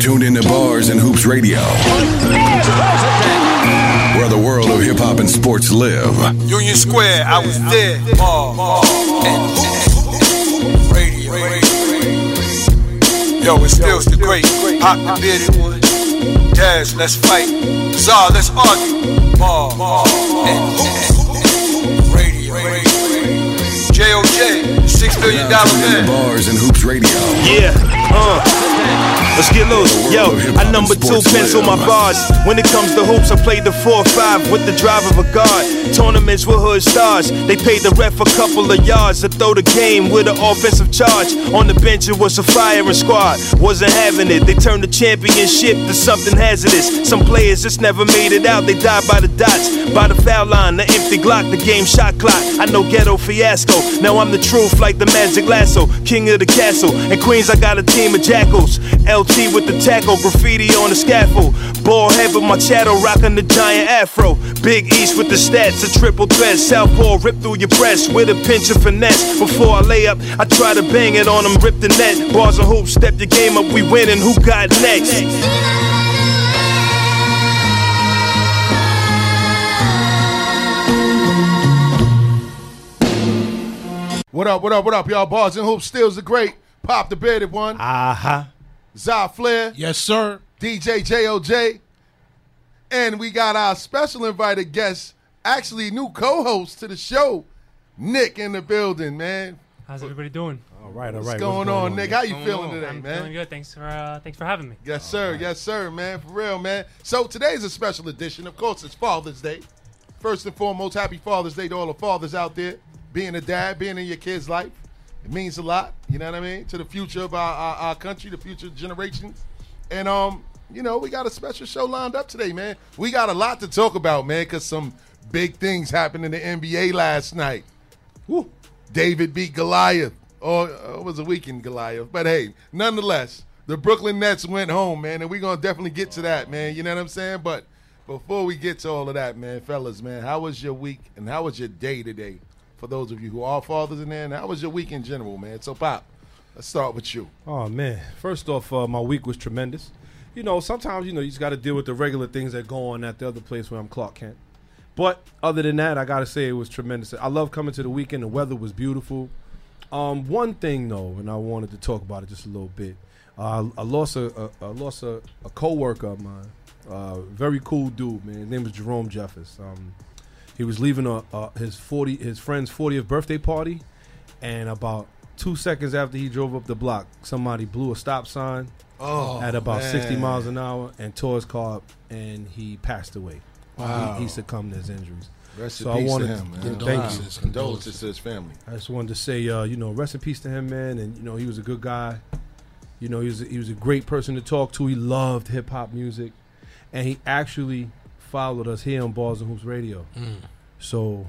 tuned into Bars and Hoops Radio, where the world of hip hop and sports live. Union Square, I was there. Ball, ball, and radio. Yo, it's still the great. Pop the bearded one. Dash, let's fight. Czar, let's argue. Ball, ball, and radio. JOJ, six billion Now dollar tuned into man. Bars and Hoops Radio. Yeah, uh. Let's get loose. Yo, I number two pencil my bars. When it comes to hoops, I play the 4-5 with the drive of a guard. Tournaments with hood stars. They paid the ref a couple of yards to throw the game with an offensive charge. On the bench, it was a firing squad. Wasn't having it. They turned the championship to something hazardous. Some players just never made it out. They died by the dots, by the foul line, the empty Glock, the game shot clock. I know ghetto fiasco. Now I'm the truth like the magic lasso, king of the castle. In Queens, I got a team of jackals. LT with the tackle, graffiti on the scaffold. Ball head with my chattel, rocking the giant afro. Big East with the stats, a triple threat. Southpaw rip through your breast with a pinch of finesse. Before I lay up, I try to bang it on them, rip the net. Bars and hoops, step your game up, we winning. Who got next? What up, what up, what up, y'all? Bars and Hoops Steals the Great. Pop the bearded one. Uh huh. Zah Flair. Yes, sir. DJ JOJ. And we got our special invited guest, actually new co-host to the show, Nick in the building, man. How's everybody doing? All right, all right. What's right. going, on, Nick? How you feeling today, I'm man? feeling good. Thanks for uh, thanks for having me. Yes, sir. Yes, sir, man. For real, man. So today's a special edition. Of course, it's Father's Day. First and foremost, happy Father's Day to all the fathers out there. Being a dad, being in your kid's life, it means a lot. You know what I mean? To the future of our, our, our country, the future generations. And um, you know, we got a special show lined up today, man. We got a lot to talk about, man, because some big things happened in the NBA last night. Woo. David beat Goliath. Or uh, it was a weekend Goliath. But hey, nonetheless, the Brooklyn Nets went home, man, and we're gonna definitely get to that, man. You know what I'm saying? But before we get to all of that, man, fellas, man, how was your week and how was your day today? For those of you who are fathers in there, and how was your week in general, man? So Pop, let's start with you. Oh man! First off, uh, my week was tremendous. You know, sometimes you know you just got to deal with the regular things that go on at the other place where I'm Clark Kent. But other than that, I gotta say it was tremendous. I love coming to the weekend. The weather was beautiful. Um, one thing though, and I wanted to talk about it just a little bit. Uh, I lost a, a I lost a, a coworker of mine. Uh, very cool dude, man. His name was Jerome Jeffers. Um, he was leaving a, uh, his forty his friend's 40th birthday party, and about two seconds after he drove up the block, somebody blew a stop sign Oh, at about 60 miles an hour and tore his car up, and he passed away. Wow. He, he succumbed to his injuries. Rest So I in peace wanted- to him, man. yeah, thank you. Condolences, Condolences to his family. I just wanted to say, uh, you know, rest in peace to him, man. And you know, he was a good guy. You know, he was a, he was a great person to talk to. He loved hip hop music, and he actually followed us here on Bars and Hoops Radio. So,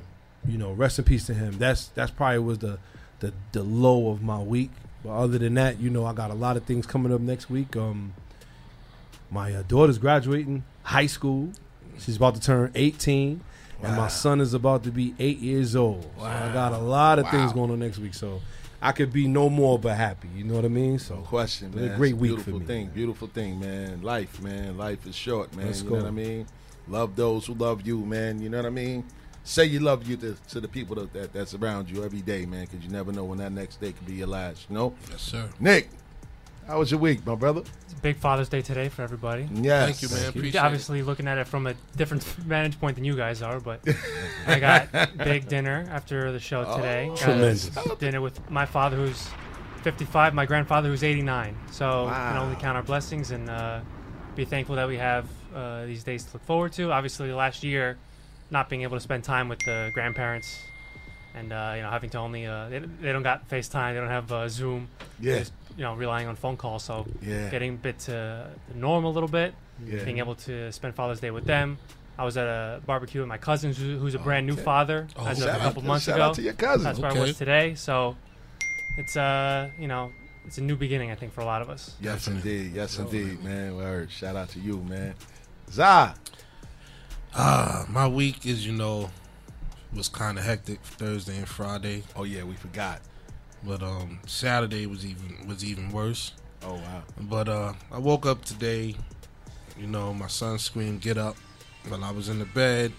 you know, rest in peace to him. That's that's probably was the the the low of my week. But other than that, you know, I got a lot of things coming up next week. Um, my uh, daughter's graduating high school. She's about to turn 18. And my son is about to be eight years old. So I got a lot of things going on next week. So I could be no more but happy. You know what I mean? So No question, a man. It's great week for beautiful me, thing, man. beautiful thing, man. Life, man. Life is short, man. Let's you go. know what I mean? Love those who love you, man. You know what I mean? Say you love you to, to the people that, that that's around you every day, man, because you never know when that next day could be your last. You know? Yes, sir. Nick, how was your week, my brother? It's a big Father's Day today for everybody. Yes. Thank you, man. Appreciate it. Obviously, looking at it from a different vantage point than you guys are, but I got big dinner after the show today. Got Tremendous. dinner with my father, who's 55, my grandfather, who's 89. So we can only count our blessings and uh, be thankful that we have uh, these days to look forward to. Obviously, last year, not being able to spend time with the grandparents and uh, you know having to only uh, they, they don't got FaceTime, they don't have uh, Zoom. Yeah. Just, you know, relying on phone calls. So Yeah. getting a bit to the norm a little bit, Yeah. being able to spend Father's Day with them. I was at a barbecue with my cousin, who's a brand new Okay. father Oh, as of Shout a out- couple months shout ago. out to your cousin. That's where I was today. So it's uh, you know, it's a new beginning, I think, for a lot of us. Yes, indeed. Yes, indeed, man. Word. Shout out to you, man. Zah. Uh, my week is, you know, was kind of hectic Thursday and Friday, Oh yeah, we forgot. but um, Saturday was even was even worse. Oh wow. But uh, I woke up today. You know, my son screamed, "Get up!" While I was in the bed.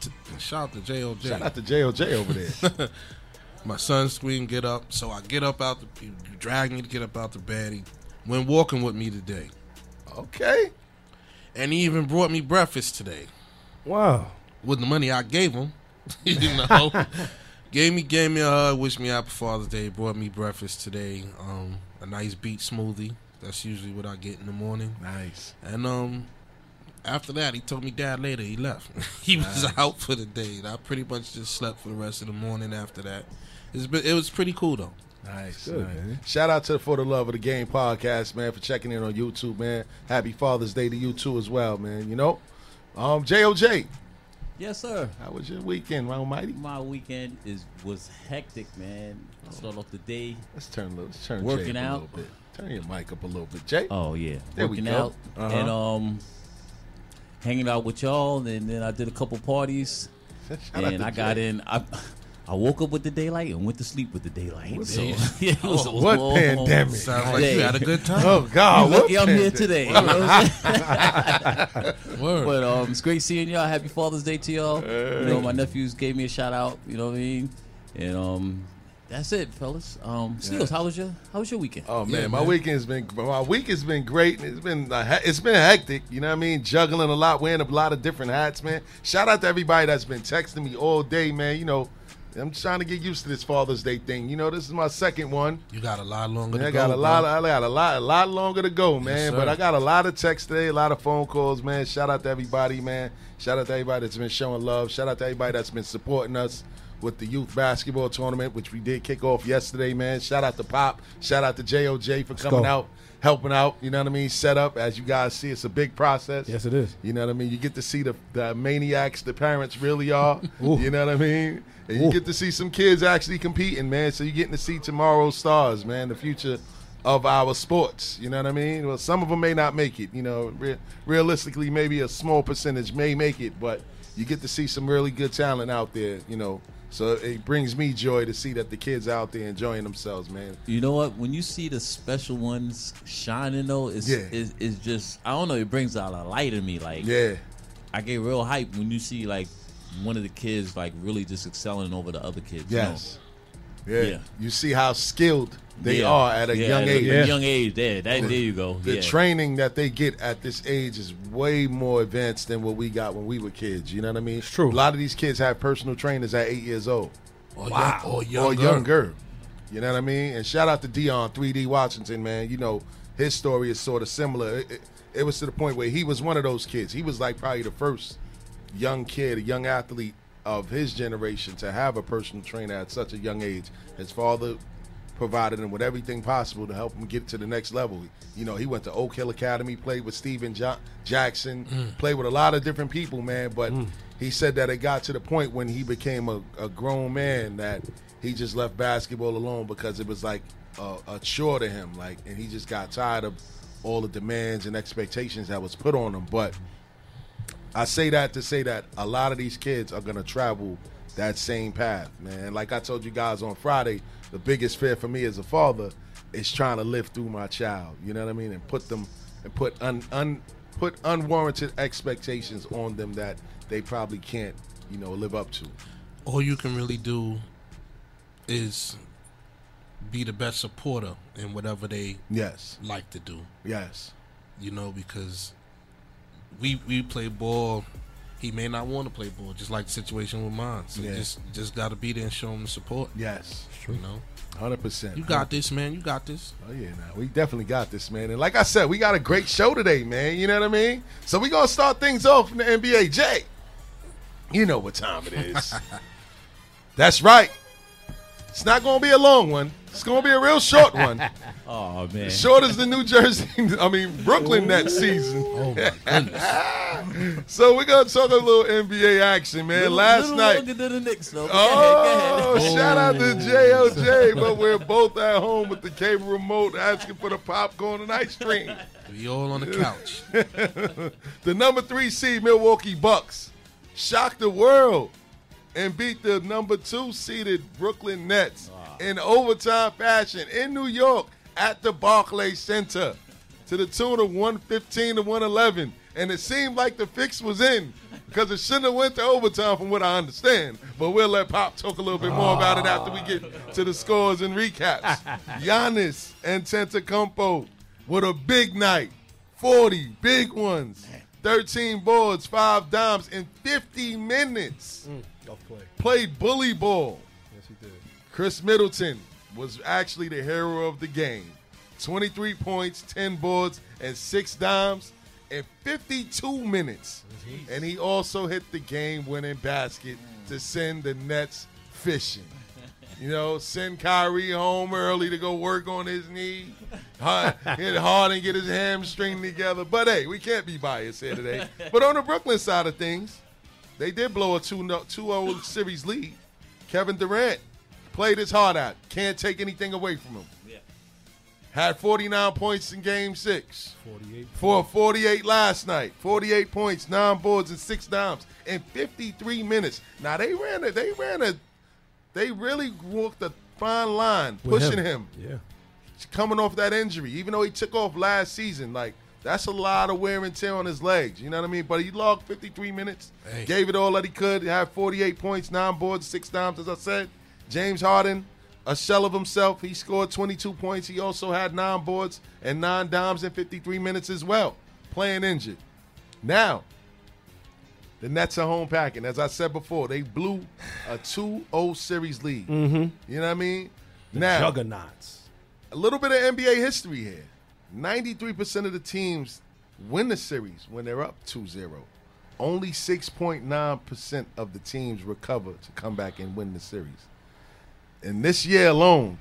T- shout out to JOJ. Shout out to JOJ over there. My son screamed, "Get up!" So I get up out the. He dragged me to get up out the bed. He went walking with me today, okay. And he even brought me breakfast today Wow. with the money I gave him. you know, gave me gave me a hug, wished me happy Father's Day, brought me breakfast today. Um, a nice beet smoothie. That's usually what I get in the morning. Nice. And um, after that, he told me dad later he left. he was out for the day. And I pretty much just slept for the rest of the morning after that. It's been, it was pretty cool though. Nice. Good, nice. man. Shout out to the For the Love of the Game podcast, man, for checking in on YouTube, man. Happy Father's Day to you too as well, man. You know? Um, JOJ, Yes, sir. how was your weekend, Almighty? My weekend is was hectic, man. Start off the day. Let's turn a little let's turn Working Jay up a little bit. Turn your mic up a little bit. Jay? Oh yeah, There we go. out Uh-huh. and um, hanging out with y'all, and then I did a couple parties, Shout out and to I got Jay. in. I I woke up with the daylight and went to sleep with the daylight. So, Yeah. yeah, it was a What long pandemic? Sounds like day. you had a good time. Oh God, what Lucky I'm here today. You know what I'm saying? Word. But um, it's great seeing y'all. Happy Father's Day to y'all. You know, my nephews gave me a shout out. You know what I mean? And um, that's it, fellas. Um, Steels, how was your how was your weekend? Oh man, Yeah, my man. weekend's been my week has been great. It's been a it's been hectic. You know what I mean? Juggling a lot, wearing a lot of different hats, man. Shout out to everybody that's been texting me all day, man. You know, I'm trying to get used to this Father's Day thing. You know, this is my second one. You got a lot longer to I go. got a lot. bro. I got a lot. A lot longer to go, man. sir. but I got a lot of texts today, a lot of phone calls, man. Shout out to everybody, man. Shout out to everybody that's been showing love. Shout out to everybody that's been supporting us with the youth basketball tournament, which we did kick off yesterday, man. Shout out to Pop. Shout out to JOJ for coming go. out, helping out. You know what I mean? Set up as you guys see, it's a big process. Yes, it is. You know what I mean? You get to see the, the maniacs the parents really are. You know what I mean? And you Ooh. get to see some kids actually competing, man. So you're getting to see tomorrow's stars, man, the future of our sports. You know what I mean? Well, some of them may not make it. You know, re- realistically, maybe a small percentage may make it, but you get to see some really good talent out there, you know. So it brings me joy to see that the kids out there enjoying themselves, man. You know what? When you see the special ones shining, though, it's Yeah. it's, it's just I don't know. It brings out a light in me. Like Yeah. I get real hype when you see like one of the kids like really just excelling over the other kids. you know? Yes. Yeah. Yeah. You see how skilled they Yeah. are at a Yeah, young at age. A young age. There, that, there you go. the yeah. training that they get at this age is way more advanced than what we got when we were kids. You know what I mean? It's true. A lot of these kids have personal trainers at eight years old Or, young, or or younger. younger. You know what I mean? And shout out to Dion 3D Washington, man. You know his story is sort of similar. It, it, it was to the point where he was one of those kids. He was like probably the first young kid, a young athlete of his generation to have a personal trainer at such a young age. His father provided him with everything possible to help him get to the next level. You know, he went to Oak Hill Academy, played with Stephen jo- Jackson, mm. played with a lot of different people, man. But mm. he said that it got to the point when he became a, a grown man that he just left basketball alone because it was like a, a chore to him. Like, and he just got tired of all the demands and expectations that was put on him. But I say that to say that a lot of these kids are gonna travel that same path, man. Like I told you guys on Friday, the biggest fear for me as a father is trying to live through my child. You know what I mean? And put them and put un, un put unwarranted expectations on them that they probably can't, you know, live up to. All you can really do is be the best supporter in whatever they Yes. like to do. Yes. You know, because we we play ball. He may not want to play ball, just like the situation with mine. So Yeah. just just got to be there and show him the support. Yes. You know, Hundred percent. you got this, man. You got this. Oh yeah, nah, we definitely got this, man. And like I said, we got a great show today, man. You know what I mean? So we gonna start things off in the NBA. Jay, you know what time it is. That's right. It's not gonna be a long one. It's gonna be a real short one. Oh man. Short as the New Jersey, I mean Brooklyn that season. Oh my goodness. So we're gonna talk a little NBA action, man. Little- Last little night. longer than the Knicks, though. Go Oh, ahead, go ahead. Oh, shout out to JOJ, but we're both at home with the cable remote asking for the popcorn and ice cream. we all on the couch. The number three seed Milwaukee Bucks shocked the world and beat the number two seeded Brooklyn Nets in overtime fashion in New York at the Barclays Center to the tune of 115 to 111. And it seemed like the fix was in because it shouldn't have went to overtime from what I understand. But we'll let Pop talk a little bit more about it after we get to the scores and recaps. Giannis Antetokounmpo with a big night. 40 big ones. 13 boards, 5 dimes in 50 minutes. Mm, Tough play. Played bully ball. Yes, he did. Khris Middleton was actually the hero of the game. 23 points, 10 boards, and 6 dimes in 52 minutes. And he also hit the game winning basket to send the Nets fishing. You know, send Kyrie home early to go work on his knee. Hit hard and get his hamstring together. But hey, we can't be biased here today. But on the Brooklyn side of things, they did blow a 2-0 series lead. Kevin Durant played his heart out. Can't take anything away from him. Yeah. Had 49 points in game six. 48. For 48 last night. 48 points, nine boards, and six dimes in 53 minutes. Now they ran it. They ran a. They really walked a fine line, With pushing him. Yeah. coming off that injury. Even though he took off last season, like that's a lot of wear and tear on his legs. You know what I mean? But he logged 53 minutes, Hey. gave it all that he could. Had 48 points, nine boards, six dimes. As I said, James Harden, a shell of himself. He scored 22 points. He also had nine boards and nine dimes in 53 minutes as well, playing injured. Now, the Nets are home packing. As I said before, they blew a 2-0 series lead. Mm-hmm. You know what I mean? now, Juggernauts. a little bit of NBA history here. 93% of the teams win the series when they're up 2-0. Only 6.9% of the teams recover to come back and win the series. In this year alone,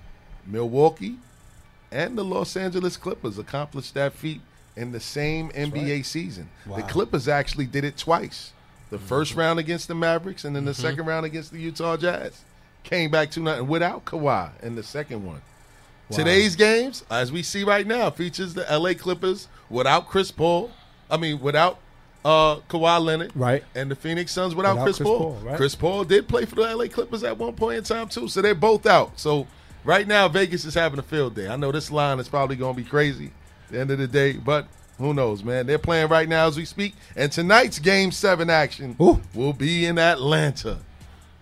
Milwaukee and the Los Angeles Clippers accomplished that feat in the same NBA season. The Clippers actually did it twice. The mm-hmm. first round against the Mavericks and then the mm-hmm. second round against the Utah Jazz. Came back 2 nothing without Kawhi in the second one. Today's games, as we see right now, features the LA Clippers without Chris Paul. I mean, without uh, Kawhi Leonard. Right. And the Phoenix Suns without, Without Chris, Chris Paul. Paul, right. Chris Paul did play for the LA Clippers at one point in time, too. So they're both out. So right now, Vegas is having a field day. I know this line is probably going to be crazy at the end of the day, but who knows, man? They're playing right now as we speak. And tonight's game seven action Ooh. will be in Atlanta.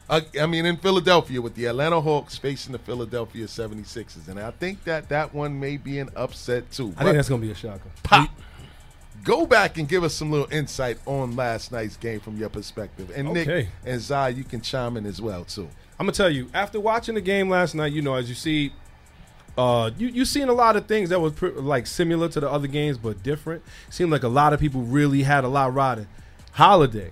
Uh, I mean, in Philadelphia with the Atlanta Hawks facing the Philadelphia 76ers. And I think that that one may be an upset, too. I think that's gonna be a shocker. Pop. Go back and give us some little insight on last night's game from your perspective. And Nick and Zai, you can chime in as well, too. I'm gonna tell you. After watching the game last night, you know, as you see, uh, you you seen a lot of things that was pr- like similar to the other games, but different. Seemed like a lot of people really had a lot riding. Holiday,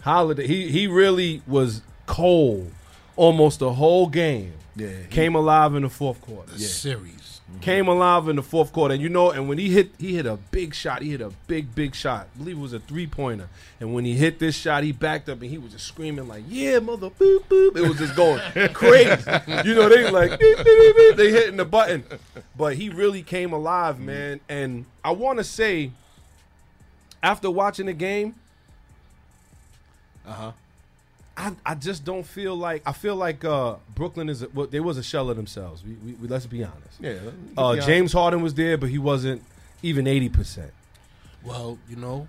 Holiday, he he really was cold almost the whole game. Yeah, he- came alive in the fourth quarter. The series. Came alive in the fourth quarter, and you know, and when he hit, he hit a big shot. He hit a big, big shot. I believe it was a three pointer. And when he hit this shot, he backed up and he was just screaming like, "Yeah, mother boop boop!" It was just going crazy. You know, they like beep, beep, beep, they hitting the button, but he really came alive, mm-hmm. man. And I want to say, after watching the game, uh-huh. I, I just don't feel like I feel like uh, Brooklyn is a, well, they was a shell of themselves. We, we, we let's be honest. Yeah. Uh, James Harden was there, but he wasn't even eighty percent. Well, you know,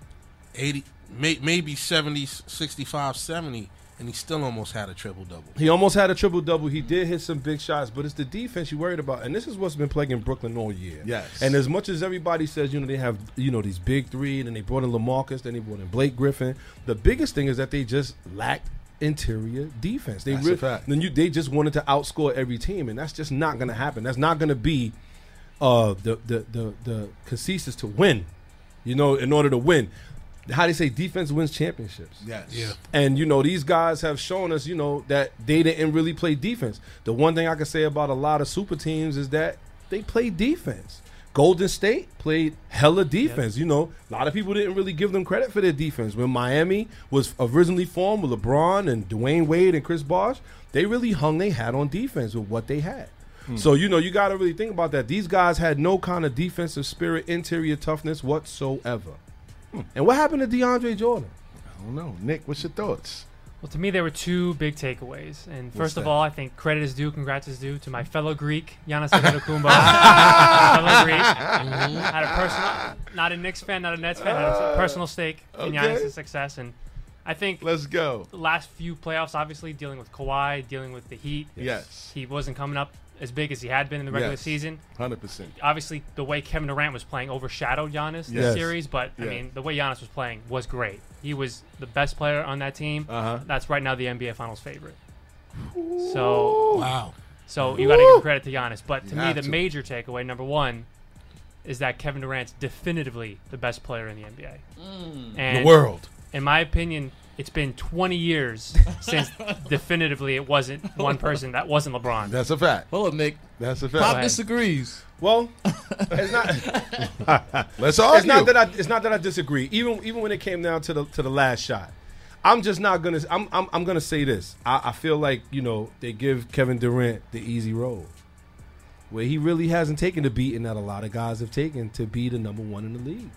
80, may, maybe 70, 65, 70, and he still almost had a triple double. He almost had a triple double. He did hit some big shots, but it's the defense you worried about, and this is what's been plaguing Brooklyn all year. Yes. And as much as everybody says, you know, they have you know these big three, and then they brought in LaMarcus, then they brought in Blake Griffin. The biggest thing is that they just lacked interior defense. They That's a really, fact. then you they just wanted to outscore every team, and that's just not going to happen. That's not going to be uh, the the the the consensus to win. You know, in order to win, how they say defense wins championships. Yes. Yeah. And you know these guys have shown us, you know, that they didn't really play defense. The one thing I can say about a lot of super teams is that they play defense. Golden State played hella defense. You know, a lot of people didn't really give them credit for their defense. When Miami was originally formed with LeBron and Dwyane Wade and Chris Bosh, they really hung their hat on defense with what they had. Hmm. So you know you got to really think about that. These guys had no kind of defensive spirit, interior toughness whatsoever. Hmm. And what happened to DeAndre Jordan? I don't know. Nick, what's your thoughts Well, to me, there were two big takeaways. And first of that? all, I think credit is due, congrats is due to my fellow Greek, Giannis Antetokounmpo. fellow Greek. Mm-hmm. Had a personal, not a Knicks fan, not a Nets fan, had a uh, personal stake in okay. Giannis' success. And I think Let's go. the last few playoffs, obviously, dealing with Kawhi, dealing with the Heat, Yes. he wasn't coming up as big as he had been in the regular Yes. season. Hundred percent. Obviously, the way Kevin Durant was playing overshadowed Giannis Yes. this series, but I mean, the way Giannis was playing was great. He was the best player on that team. Uh-huh. That's right now the NBA Finals favorite. So, Wow. so you got to give credit to Giannis. But to You me, the to. major takeaway, number one, is that Kevin Durant's definitively the best player in the NBA. And The world. in my opinion, it's been 20 years since definitively it wasn't one person that wasn't LeBron. That's a fact. Hold up, Nick. That's a fact. Pop disagrees. Well, it's not. Let's argue. it's not that I. It's not that I disagree. Even even when it came down to the to the last shot, I'm just not gonna. I'm I'm, I'm gonna say this. I, I feel like you know they give Kevin Durant the easy road, where he really hasn't taken the beating that a lot of guys have taken to be the number one in the league.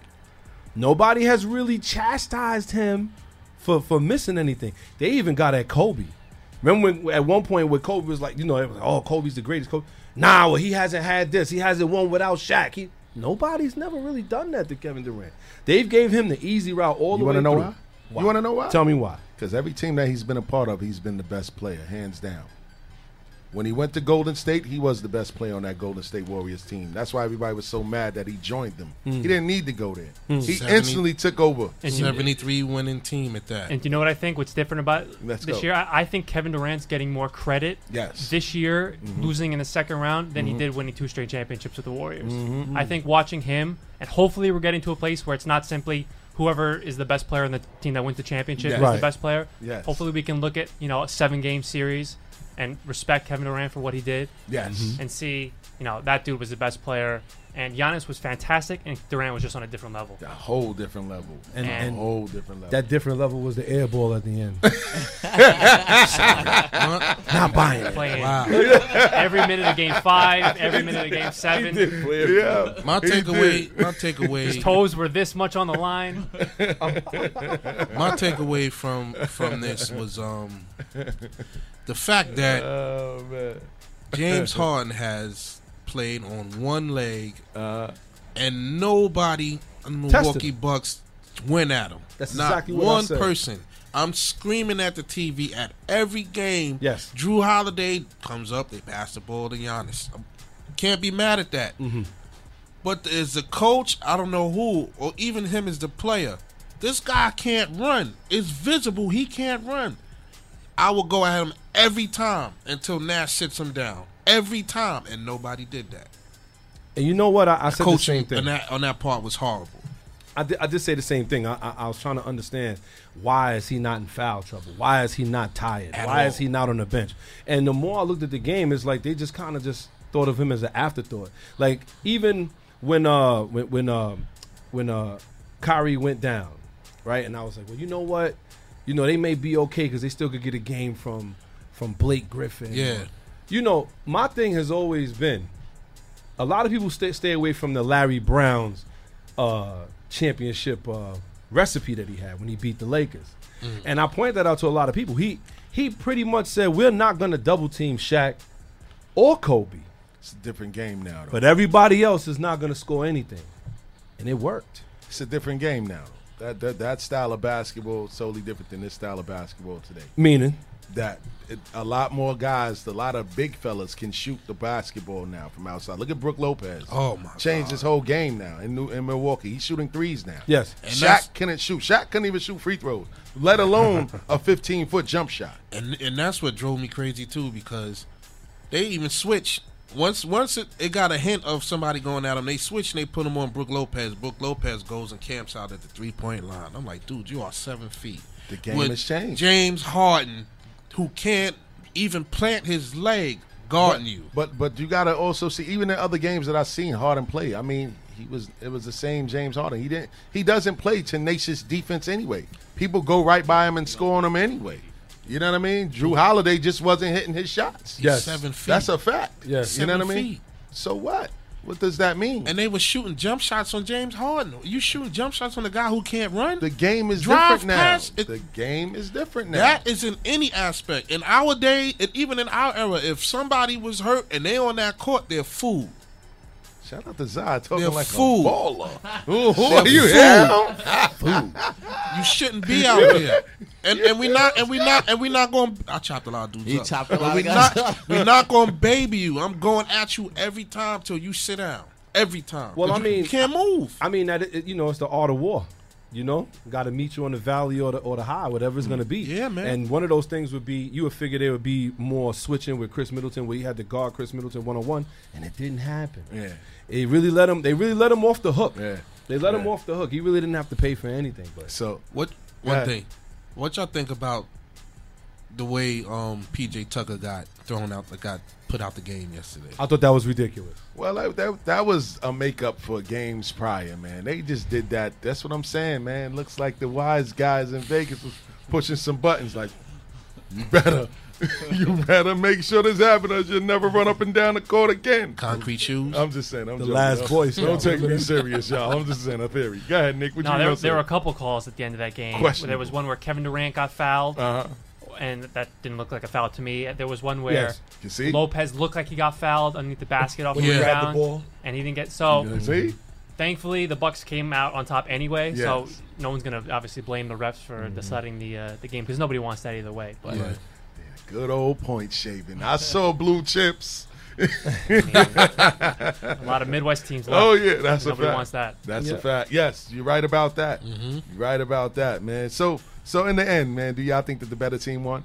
Nobody has really chastised him for for missing anything. They even got at Kobe. Remember when at one point where Kobe was like, you know, it was like, oh, Kobe's the greatest. Kobe. Nah, well, he hasn't had this. He hasn't won without Shaq. He, nobody's never really done that to Kevin Durant. They've gave him the easy route all You the want way to know through. why? You want to know why? Tell me why. Because every team that he's been a part of, he's been the best player, hands down. When he went to Golden State, he was the best player on that Golden State Warriors team. That's why everybody was so mad that he joined them. He hmm. didn't need to go there. Hmm. He 70 instantly took over. And you- 73 winning team at that. And you know what I think? What's different about Let's this go. year? I, I think Kevin Durant's getting more credit Yes. this year, mm-hmm. losing in the second round, than he mm-hmm. did winning two straight championships with the Warriors. Mm-hmm. I think watching him, and hopefully we're getting to a place where it's not simply whoever is the best player on the team that wins the championship Yes. is Right. the best player. Yes. Hopefully we can look at you know a seven game series and respect Kevin Durant for what he did Yes. and see you know that dude was the best player. And Giannis was fantastic, and Durant was just on a different level. A whole different level. And, And- a and whole different level. that different level was the air ball at the end. Not buying it. Playing wow. every minute of game five, every minute of game seven. yeah. My takeaway, my takeaway, His toes were this much on the line. my takeaway from from this was um the fact that Oh. James Harden has played on one leg Uh, and nobody in the Milwaukee Bucks went at him. That's Not exactly what I one person. I'm screaming at the TV at every game. Yes. Jrue Holiday comes up, they pass the ball to Giannis. Can't be mad at that. Mm-hmm. But as the coach, I don't know who, or even him as the player, this guy can't run. It's visible he can't run. I will go at him every time until Nash sits him down. Every time, and nobody did that. And you know what? I, I said the same thing. on that on that part was horrible. I did, I did say the same thing. I, I, I was trying to understand why is he not in foul trouble? Why is he not tired? At why all. is he not on the bench? And the more I looked at the game, it's like they just kind of just thought of him as an afterthought. Like even when uh when when uh, when uh Kyrie went down, right? And I was like, well, you know what? You know they may be okay because they still could get a game from from Blake Griffin. Yeah. You know, my thing has always been a lot of people stay stay away from the Larry Brown's uh, championship uh, recipe that he had when he beat the Lakers, and I point that out to a lot of people. He he pretty much said we're not going to double team Shaq or Kobe, it's a different game now. Though. but everybody else is not going to score anything, and it worked. It's a different game now. That, that that style of basketball is totally different than this style of basketball today. Meaning, That it, a lot more guys, a lot of big fellas can shoot the basketball now from outside. Look at Brook Lopez. Oh, my Changed God. his whole game now in New, in Milwaukee. He's shooting threes now. yes, And Shaq couldn't shoot. Shaq couldn't even shoot free throws, let alone a 15 foot jump shot. and and that's what drove me crazy too because they even switched once once it, it got a hint of somebody going at him they switched and they put him on Brook Lopez Brook Lopez goes and camps out at the three point line I'm like dude you are seven feet The game With has changed. James Harden who can't even plant his leg guarding you But but you gotta also see even in other games that I've seen Harden play. I mean, he was it was the same James Harden. He didn't he doesn't play tenacious defense anyway. People go right by him and score on him anyway. You know what I mean? Jrue Holiday just wasn't hitting his shots. Yes. seven feet That's a fact. Yes. You know what I mean? feet. So what? What does that mean? And they were shooting jump shots on James Harden. You shooting jump shots on a guy who can't run? the game is Drive different now. pass, it- the game is different now. That is in any aspect. In our day, and even in our era, if somebody was hurt and they on that court, they're fool. Shout out to Zai talking They're like fool. a baller. Ooh, who are you fool. him? You shouldn't be out here. And and we not and we not and we not going. I chopped a lot of dudes He up. chopped a But lot we of guys not, up. We're not going to baby you. I'm going at you every time till you sit down. Every time. Well, I you- mean- you can't move. I mean that you know it's the art of war. You know, got to meet you on the valley or the or the high, whatever it's mm. going to be. Yeah, man. And one of those things would be you would figure there would be more switching with Khris Middleton, where you had to guard Khris Middleton one on one, and it didn't happen. Yeah. It really let him. They really let him off the hook. Yeah. They let him off the hook. He really didn't have to pay for anything. But So What one thing? What y'all think about the way um, PJ Tucker got thrown out, got put out the game yesterday? I thought that was ridiculous. Well, that, that that was a makeup for games prior, man. They just did that. That's what I'm saying, man. Looks like the wise guys in Vegas was pushing some buttons. Like, you better, you better make sure this happens, or you'll never run up and down the court again. Concrete shoes. I'm just saying. I'm The joking. last Don't- voice, Don't take me serious, y'all. I'm just saying a theory. Go ahead, Nick. What No, you there, there were a couple calls at the end of that game. Questionable. There was one where Kevin Durant got fouled, Uh-huh. And that didn't look like a foul to me. There was one where Yes. You see? Lopez looked like he got fouled underneath the basket off When the he grabbed the rebound, ball. and he didn't get. So You see? thankfully, the Bucks came out on top anyway. So no one's gonna obviously blame the refs for deciding the uh, the game because nobody wants that either way. But Yeah. Good old point shaving. I saw blue chips. a lot of Midwest teams. Left. Oh yeah, that's a nobody fact. wants that. That's a fact. Yes, you're right about that. Mm-hmm. You're right about that, man. So, so in the end, man, do y'all think that the better team won?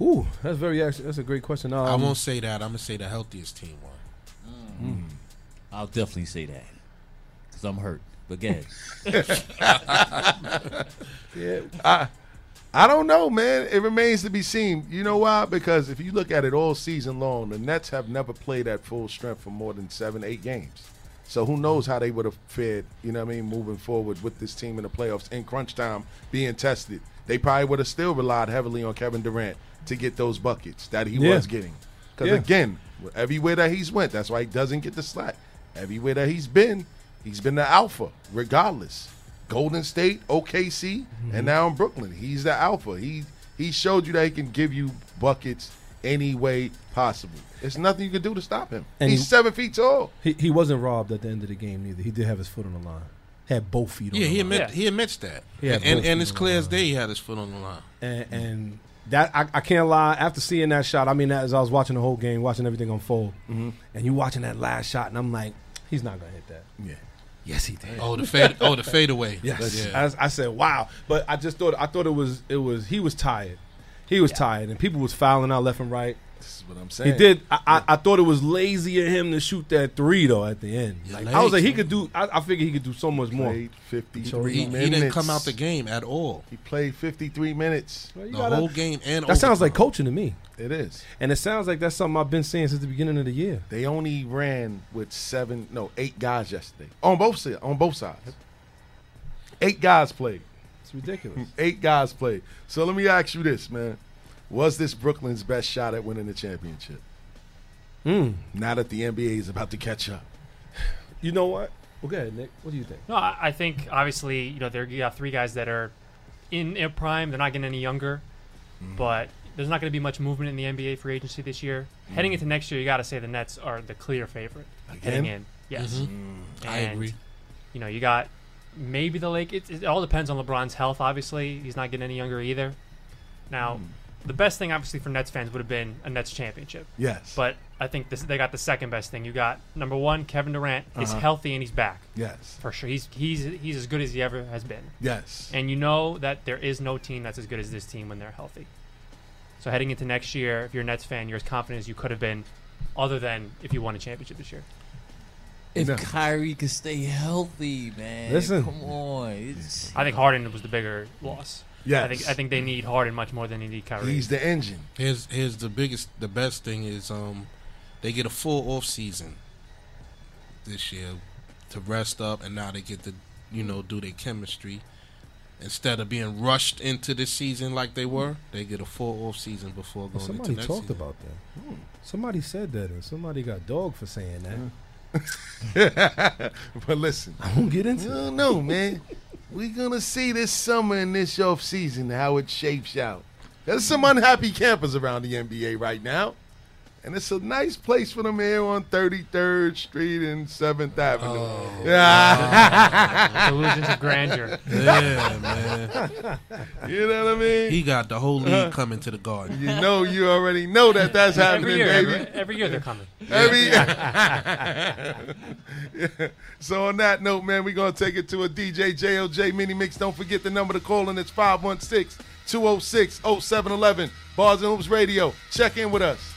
Ooh, that's very. That's a great question. Um, I won't say that. I'm gonna say the healthiest team won. I'll definitely say that because I'm hurt. But go ahead. Yeah, I, I don't know, man. It remains to be seen. You know why? Because if you look at it all season long, the Nets have never played at full strength for more than seven, eight games. So who knows how they would have fared, you know what I mean, moving forward with this team in the playoffs in crunch time being tested. They probably would have still relied heavily on Kevin Durant to get those buckets that he Yeah. was getting. Because Yeah. again, everywhere that he's went, that's why he doesn't get the slack. Everywhere that he's been, he's been the alpha, regardless. Golden State, OKC, Mm-hmm. and now in Brooklyn, he's the alpha. He he showed you that he can give you buckets any way possible. There's nothing you can do to stop him. And he's he- seven feet tall. he, he wasn't robbed at the end of the game neither. He did have his foot on the line. Had both feet on Yeah, the he line. admit Yeah. he admits that. Yeah, and and, and it's clear as day he had his foot on the line. and, and that I, I can't lie. After seeing that shot, I mean, as I was watching the whole game, watching everything unfold, Mm-hmm. and you watching that last shot, and I'm like, he's not gonna hit that. Yeah. Yes, he did. Oh, the fade. oh, the fadeaway. Yes, Yeah. I, I said, wow. But I just thought, I thought it was, it was, he was tired. He was tired, and people was fouling out left and right. This is what I'm saying. He did. I, I, I thought it was lazy of him to shoot that three though at the end. Yeah, Like, I was like, he man. could do. I, I figured he could do so much more. 53 He, minutes. he didn't come out the game at all. He played 53 minutes. Well, The gotta- whole game and that sounds like coaching to me, It is. and it sounds like that's something I've been saying since the beginning of the year. They only ran with seven, no, eight guys yesterday on both. On both sides, eight guys played. It's ridiculous. Eight guys played. So let me ask you this, man: Was this Brooklyn's best shot at winning the championship? Mm. Now that the NBA is about to catch up, You know what? Well, go ahead, Nick. What do you think? No, I, I think obviously you know there you got three guys that are in their prime. They're not getting any younger, Mm-hmm. but there's not going to be much movement in the NBA free agency this year. Heading into next year, you got to say the Nets are the clear favorite heading Again? in. Yes, Mhm. I And, agree. You know, you got maybe the Lake. It, it all depends on LeBron's health. Obviously, he's not getting any younger either. Now, the best thing obviously for Nets fans would have been a Nets championship. yes, But I think this, they got the second best thing. You got number one, Kevin Durant is Uh-huh. healthy and he's back yes, for sure. He's he's he's as good as he ever has been. yes. And you know that there is no team that's as good as this team when they're healthy. So heading into next year, if you're a Nets fan, you're as confident as you could have been, other than if you won a championship this year. If no. Kyrie could stay healthy, man, Listen. come on. It's, I think Harden was the bigger loss. Yeah, I think I think they need Harden much more than they need Kyrie. He's the engine. Here's here's the biggest, the best thing is um, they get a full off season this year to rest up, and now they get to you know do their chemistry instead of being rushed into the season like they were, they get a full off season before going well, somebody into next talked season. about that. Hmm. Somebody said that, and somebody got dog for saying that. Yeah. but listen, I won't get into. No, no, man. We're gonna see this summer and this off season how it shapes out. There's some unhappy campers around the NBA right now. And it's a nice place for them here on 33rd Street and 7th Avenue. Oh, yeah. Wow. Illusions of grandeur. Yeah, man. You know what I mean? He got the whole league uh-huh. coming to the garden. You know, you already know that that's happening, every year, baby. Every, every, year they're coming. Every year. yeah. So, on that note, man, we're going to take it to a DJ JOJ mini mix. Don't forget the number to call, and it's 516 206 0711. Bars and Hoops Radio. Check in with us.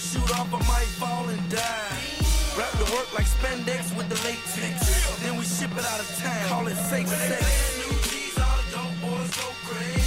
I shoot off, I might fall and die. Wrap the work like spandex with the latex. Then we ship it out of town, call it safe sex. Brand new keys, all the dope boys go crazy.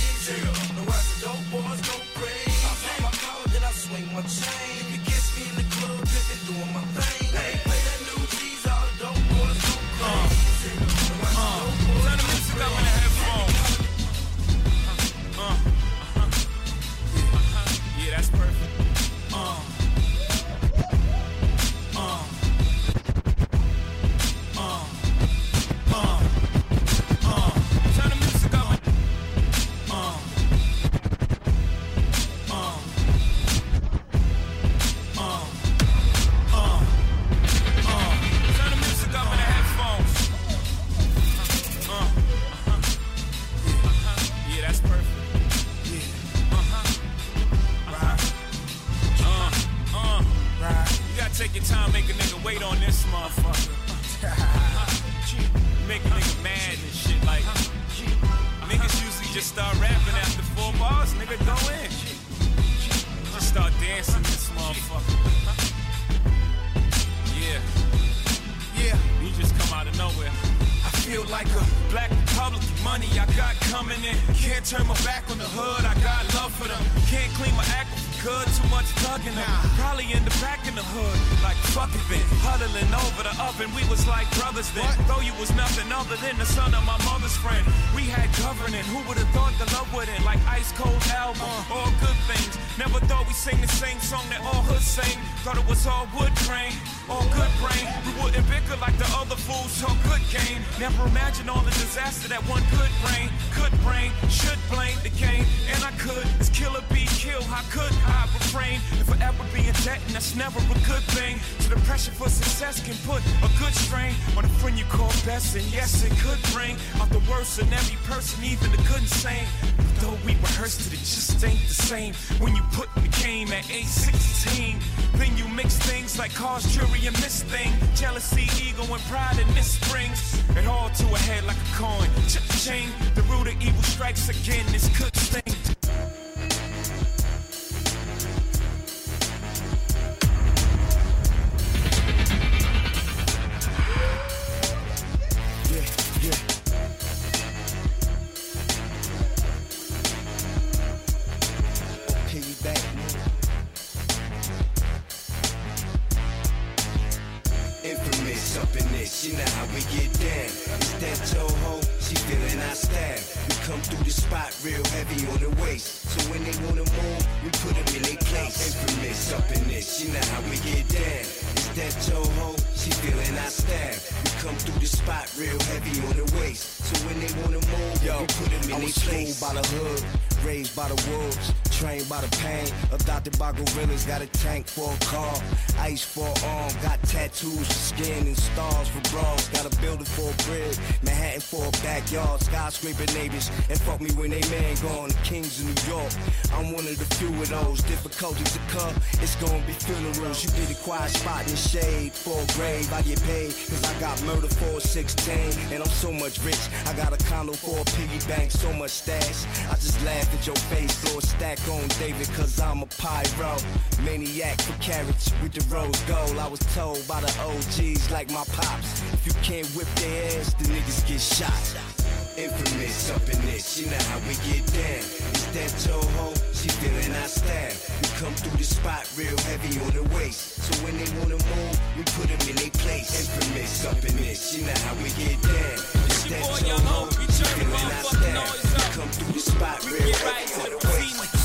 Those, difficulties occur, it's gonna be funerals, you get a quiet spot in shade for a grave, I get paid, cause I got murder for a 16, and I'm so much rich, I got a condo for a piggy bank, so much stash, I just laugh at your face, throw a stack on David, cause I'm a pyro, maniac for carrots with the rose gold, I was told by the OGs like my pops, if you can't whip their ass, the niggas get shot. Infamous up in this, you know how we get down. It's that Joe Ho, she feeling our style. We come through the spot real heavy on the waist. So when they wanna move, we put them in their place. Infamous up in this, you know how we get down. It's that Joe Ho, she feeling our style. We come through the spot real heavy on the waist.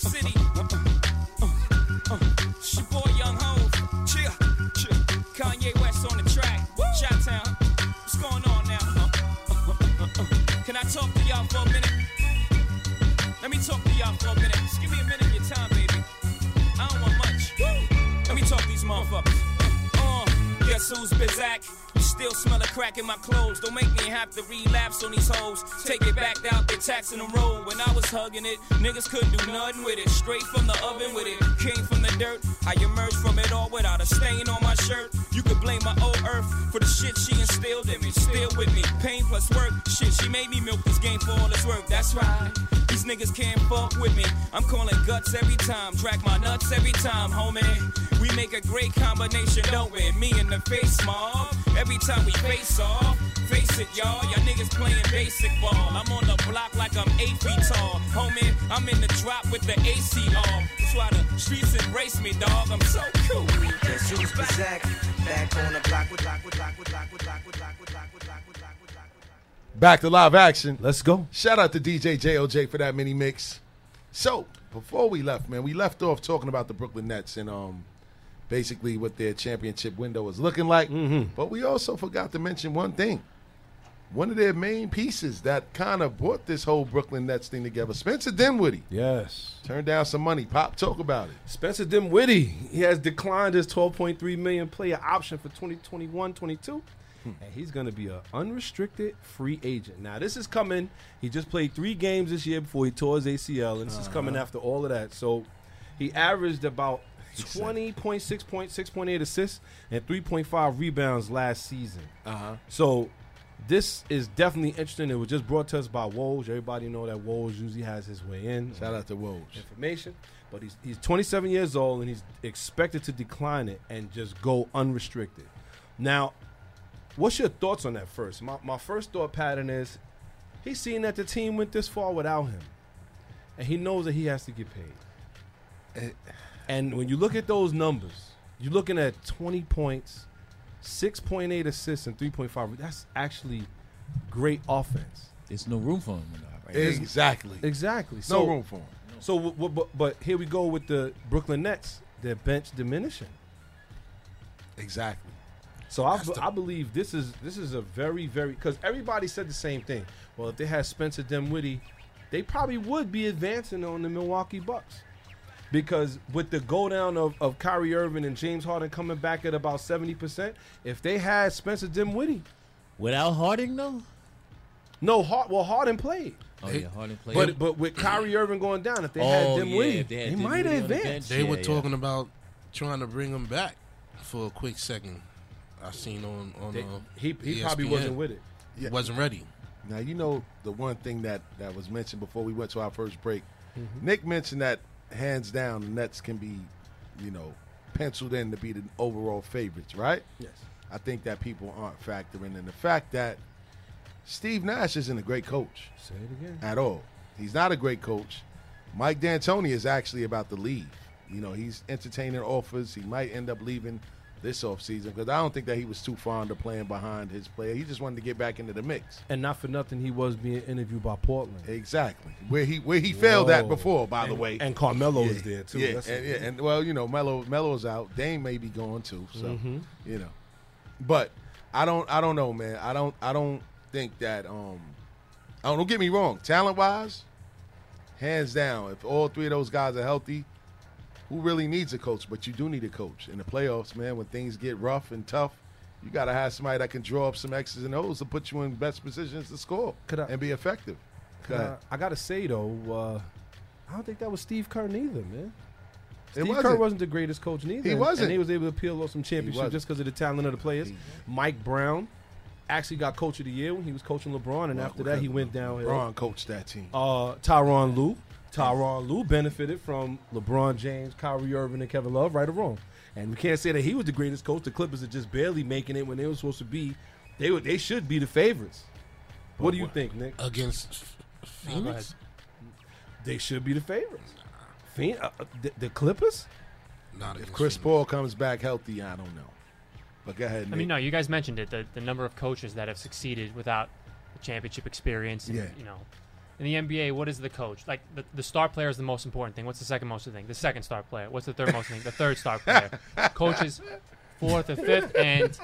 City. Uh, uh, it's your boy Young Hov. Chill, chill. Kanye West on the track. Shot Town. What's going on now? Uh, uh, uh, uh. Can I talk to y'all for a minute? Let me talk to y'all for a minute. Just give me a minute of your time, baby. I don't want much. Let me talk to these motherfuckers. Uh, guess who's Bizak? Still smell a crack in my clothes. Don't make me have to relapse on these hoes. Take it back out, they taxing the road. When I was hugging it, niggas couldn't do nothing with it. Straight from the oven with it. Came from the dirt. I emerged from it all without a stain on my shirt. You could blame my old earth for the shit she instilled in me. Still with me. Pain plus work. Shit, she made me milk this game for all its work. That's right. These niggas can't fuck with me. I'm calling guts every time. Drag my nuts every time, homie. We make a great combination, don't we? Me in the face, mob. Every time we face off. Face it, y'all. Y'all niggas playing basic ball. I'm on the block like I'm eight feet tall. Homie, I'm in the drop with the AC off. That's why the streets embrace me, dog. I'm so cool. Guess who's Bazak? Back on the block with block with block with block with block with block with block with block with block with block with block. Back to live action. Let's go. Shout out to DJ JOJ for that mini mix. So before we left, man, we left off talking about the Brooklyn Nets and um basically what their championship window is looking like. But we also forgot to mention one thing. One of their main pieces that kind of brought this whole Brooklyn Nets thing together, Spencer Dinwiddie, Yes. turned down some money. Pop, talk about it. Spencer Dinwiddie, he has declined his 12.3 million player option for 2021-22. and he's going to be an unrestricted free agent. Now, this is coming. He just played three games this year before he tore his ACL, and this is coming Uh-huh. after all of that. So he averaged about 20.6 points, 6.8 assists, and 3.5 rebounds last season. Uh huh. So this is definitely interesting. It was just brought to us by Woj. Everybody know that Woj usually has his way in. Shout out to Woj. Information. But he's he's 27 years old and he's expected to decline it and just go unrestricted. Now, what's your thoughts on that first? My my first thought pattern is he's seen that the team went this far without him. And he knows that he has to get paid. And when you look at those numbers, you're looking at 20 points, 6.8 assists, and 3.5. That's actually great offense. There's no room for him. Right? Exactly. Exactly. No So, room for him. So, w- w- but, but here we go with the Brooklyn Nets. Their bench diminishing. Exactly. So I, be- I believe this is this is a very very because everybody said the same thing. Well, if they had Spencer Dinwiddie, they probably would be advancing on the Milwaukee Bucks because with the go down of, of Kyrie Irving and James Harden coming back at about seventy percent, if they had Spencer Dinwiddie, Without Harden, though? no, Hard, well Harden played. Oh, yeah, Harden played. But but with Kyrie Irving going down, if they Oh, had yeah, Dinwiddie, if they they, might have on the advanced. They were Yeah, talking about trying to bring him back for a quick second. I seen on on They- uh, he he probably wasn't with it. He wasn't ready. Now you know the one thing that that was mentioned before we went to our first break. Mhm. Nick mentioned that hands down the Nets can be, you know, penciled in to be the overall favorites, right? Yes. I think that people aren't factoring in the fact that Steve Nash isn't a great coach Say it again. at all. He's not a great coach. Mike D'Antoni is actually about to leave. You know, he's entertaining offers. He might end up leaving this offseason because I don't think that he was too fond of playing behind his player. He just wanted to get back into the mix. And not for nothing, he was being interviewed by Portland. Exactly. Where he where he failed at before, by the way. and Carmelo yeah, is there, too. Yeah, That's and, yeah, and well, you know, Melo Melo's out. Dame may be going too. So Mhm. you know, but I don't I don't know, man. I don't I don't think that um. I don't, don't get me wrong. Talent wise, hands down, if all three of those guys are healthy, who really needs a coach? But you do need a coach in the playoffs, man. When things get rough and tough, you got to have somebody that can draw up some X's and O's to put you in best positions to score I- and be effective. Go ahead. I gotta say though, uh, I don't think that was Steve Kerr neither, man. Steve Kerr wasn't. wasn't the greatest coach neither. He wasn't. and he was able to appeal off some championships just because of the talent of the players. Mike Brown actually got coach of the year when he was coaching LeBron, and Well, after that he went downhill. LeBron coached that team. Uh, Tyronn Lue. Tyronn Lue benefited from LeBron James, Kyrie Irving, and Kevin Love, right or wrong. And we can't say that he was the greatest coach. The Clippers are just barely making it when they were supposed to be. They were, they should be the favorites. What do you think, Nick? Against Phoenix? They should be the favorites. Phoen- uh, uh, the, the Clippers? Not If Chris Phoenix. Paul comes back healthy, I don't know. But go ahead. I mean, no, you guys mentioned it. The, the number of coaches that have succeeded without a championship experience. And, Yeah. You know, in the NBA, what is the coach? Like, the, the star player is the most important thing. What's the second most thing? The second star player. What's the third most thing? The third star player. Coaches, fourth or fifth. And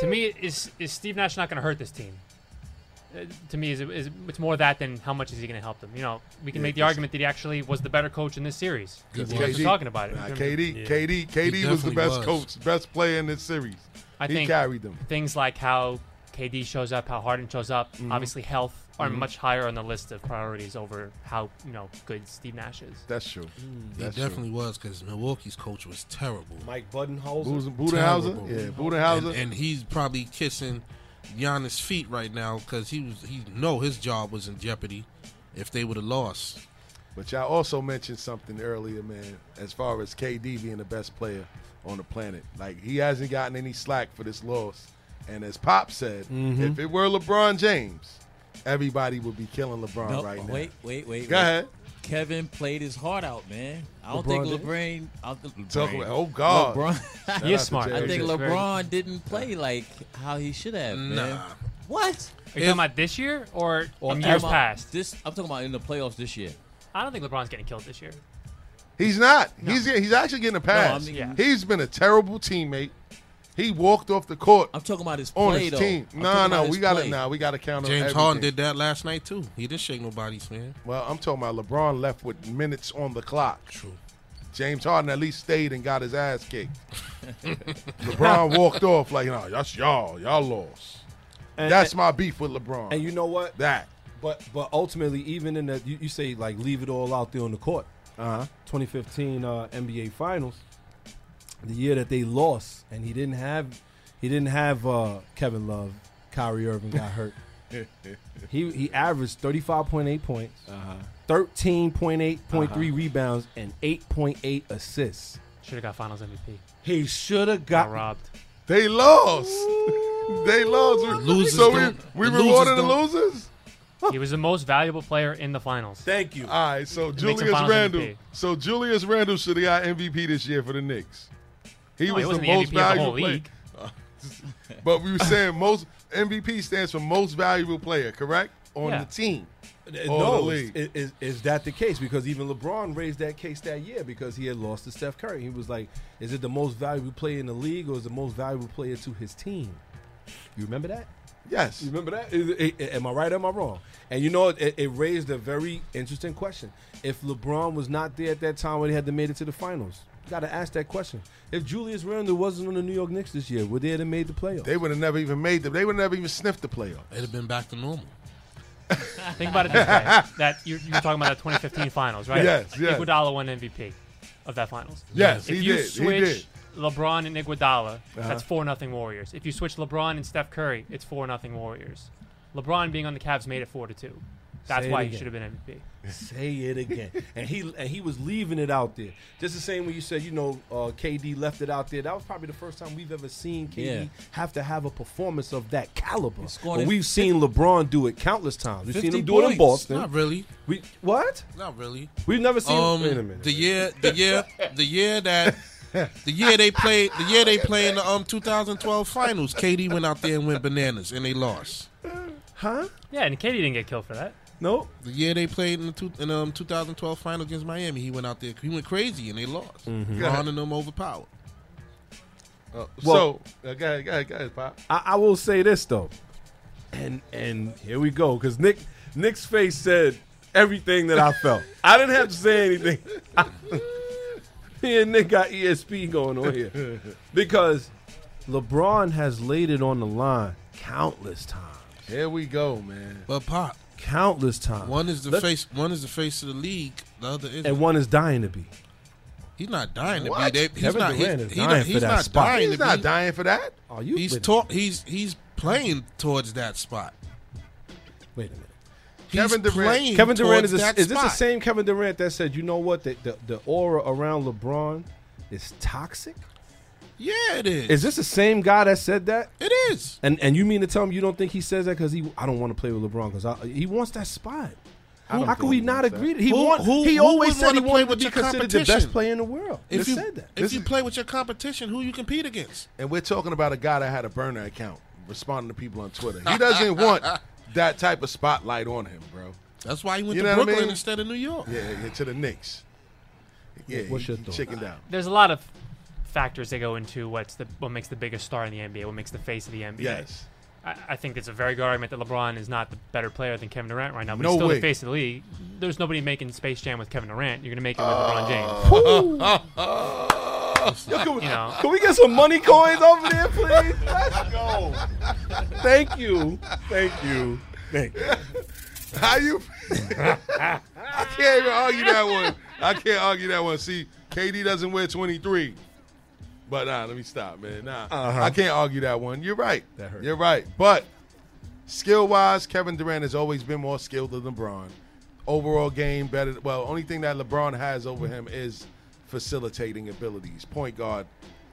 to me, is, is Steve Nash not going to hurt this team? Uh, to me, is, is it's more that than how much is he going to help them? You know, we can Yeah, make the argument that he actually was the better coach in this series. He We were just talking about it. Nah, in terms of- KD, KD, KD was the best was. coach, best player in this series. I he think carried them. things like how KD shows up, how Harden shows up, Mhm. obviously health are Mhm. much higher on the list of priorities over how you know good Steve Nash is. That's true. He That's definitely was because Milwaukee's coach was terrible. Mike Budenholzer? Buden- Budenhauser? Terrible. Yeah, Budenhauser. And, and he's probably kissing Giannis' feet right now because he was he know his job was in jeopardy if they would have lost. But y'all also mentioned something earlier, man, as far as KD being the best player on the planet. Like, he hasn't gotten any slack for this loss. And as Pop said, Mm-hmm. Mhm. if it were LeBron James, everybody would be killing LeBron No, right now. wait, wait, wait. Go wait. ahead. Kevin played his heart out, man. I don't LeBron think? LeBron. I don't think Talk LeBron. about- oh, God. LeBron. Shout He is out to smart. I think LeBron didn't play like how he should have, man. What? Are you talking about this year or, Or I'm years about past? This I'm talking about in the playoffs this year. I don't think LeBron's getting killed this year. He's not. He's he's actually getting a pass. mean- Yeah. He's been a terrible teammate. He walked off the court. I'm talking about his on play, his though. team. I'm No, talking no, about his we got to play. now. We got to count on James everything. Harden did that last night too. He didn't shake nobody's man. Well, I'm talking about LeBron left with minutes on the clock. True. James Harden at least stayed and got his ass kicked. LeBron walked off like, no, that's y'all. Y'all lost. And- that's my beef with LeBron. And you know what? that. But but ultimately, even in the you, you say like leave it all out there on the court. Uh-huh. 2015 uh, NBA Finals, the year that they lost, and he didn't have he didn't have uh, Kevin Love. Kyrie Irving got hurt. he he averaged 35.8 points, Uh-huh. 13.8.3 rebounds, and 8.8 assists. Should have got Finals MVP. He should have Got got robbed. They lost. they lost. losers so we, don't- we the rewarded the losers losers? He was the most valuable player in the finals. Thank you. All right, so makes him Julius Finals Randle. MVP. So Julius Randle should have got MVP this year for the Knicks. He No, was he the wasn't the most MVP of the valuable whole player. But we were saying most MVP stands for most valuable player, correct? On Yeah. the team. No, the is, is, is that the case? Because even LeBron raised that case that year because he had lost to Steph Curry. He was like, "Is it the most valuable player in the league, or is the most valuable player to his team?" You remember that? Yes. You remember that? Is it- am I right? or Am I wrong? And you know, it, it raised a very interesting question. If LeBron was not there at that time when he had to made it to the finals, you got to ask that question. If Julius Randle wasn't on the New York Knicks this year, would they have made the playoffs? They would have never even made them. They would have never even sniffed the playoffs. It'd have been back to normal. Think about it this way: that you're, you're talking about the 2015 finals, right? Yes, yes. Iguodala won MVP of that finals. Yes, if he you did, he switch did. LeBron and Iguodala, Uh-huh. that's four nothing Warriors. If you switch LeBron and Steph Curry, it's four nothing Warriors. LeBron being on the Cavs made it four to two. That's Say it why he should have been MVP. Say it again. and he and he was leaving it out there. Just the same way you said, you know, uh, KD left it out there. That was probably the first time we've ever seen KD Yeah. have to have a performance of that caliber. But we've seen LeBron do it countless times. We've seen him do it in. Boston. Not really. We what? Not really. We've never seen. Um, wait a minute. the year, the year, the year that, the year they played, the year they played in the um 2012 finals. KD went out there and went bananas, and they lost. huh? Yeah, and KD didn't get killed for that. No. The year they played in the two, in um 2012 final against Miami, he went out there, he went crazy, and they lost. Mm-hmm. Ron and them overpowered. Uh, Well- so, uh, go ahead, go ahead, go ahead, Pop. I, I will say this though, and and here we go because Nick Nick's face said everything that I felt. I didn't have to say anything. Me and Nick got ESP going on here because LeBron has laid it on the line countless times. Here we go, man. But Pop, Countless times. one is the Let- face, one is the face of the league. The other is and one is dying to be. he's not dying to What? be. They, he's Kevin not. Durant he's, is he dying not- for he's that not spot. dying He's not be. dying for that. Are you? He's wait, taught. He's he's playing towards that spot. wait a minute. He's Kevin Durant- playing Kevin Durant towards is, a, is this the spot. same Kevin Durant that said, you know what, the, the, the aura around LeBron is toxic? Yeah, it is. Is this the same guy that said that? It is. And and you mean to tell me you don't think he says that because he I don't want to play with LeBron because he wants that spot. don't How can we not wants that. agree? He Who- want, who- he always said he wanna play wanted to with be your considered the best competition? player in the world. If he you said that. if This you is- play with your competition, who you compete against? And we're talking about a guy that had a burner account responding to people on Twitter. He doesn't want that type of spotlight on him, bro. That's why he went You to know what I Brooklyn mean? instead of New York. Yeah, yeah, to the Knicks. Yeah, What's he, your he thought? chickened out. There's a lot of factors that go into what's the what makes the biggest star in the NBA, what makes the face of the NBA. Yes. I, I think it's a very good argument that LeBron is not the better player than Kevin Durant right now, but No he's still way. the face of the league. There's nobody making Space Jam with Kevin Durant. You're gonna make it with LeBron uh. James. you know, Can we get some money coins over there, please? Let's go. Thank you. Thank you. Thank you. How you? I can't even argue that one. I can't argue that one. See, KD doesn't wear 23. But nah, let me stop, man. Nah, Uh-huh. I can't argue that one. You're right. That hurt. You're right. But skill wise, Kevin Durant has always been more skilled than LeBron. Overall game better. Well, only thing that LeBron has over him is facilitating abilities. Point guard,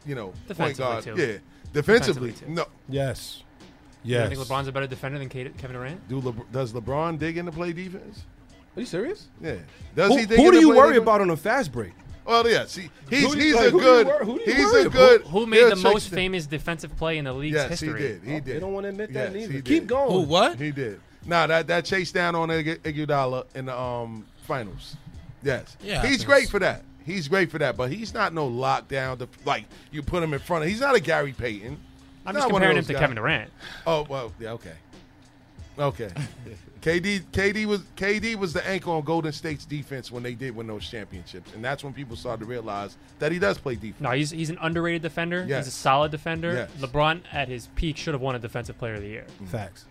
you know, point guard. too. Yeah, defensively. Defensively, too. No. Yes. you Yes. think LeBron's a better defender than Kevin Durant? Do Lebr- does LeBron dig into play defense? Are you serious? Yeah. Does Who, he dig who into do you play worry defense? about on a fast break? Well, yeah. See, he's Who he's like, a who do you good. wor- who do you he's worry a good. Who made the most the- famous defensive play in the league's Yes, history? he did. He did. They don't want to admit that Yes, he neither. Keep going. Who what? He did. Nah, that that chase down on Ig- Iguodala in the um finals. Yes. Yeah, He's great for that. He's great for that, but he's not no lockdown. To, like you put him in front of. He's not a Gary Payton. I'm Not just comparing him to guys. Kevin Durant. Oh well, yeah, okay. Okay. KD KD was KD was the anchor on Golden State's defense when they did win those championships, and that's when people started to realize that he does play defense. No, he's he's an underrated defender. Yes. He's a solid defender. Yes. LeBron at his peak should have won a Defensive Player of the Year. Mm. Facts.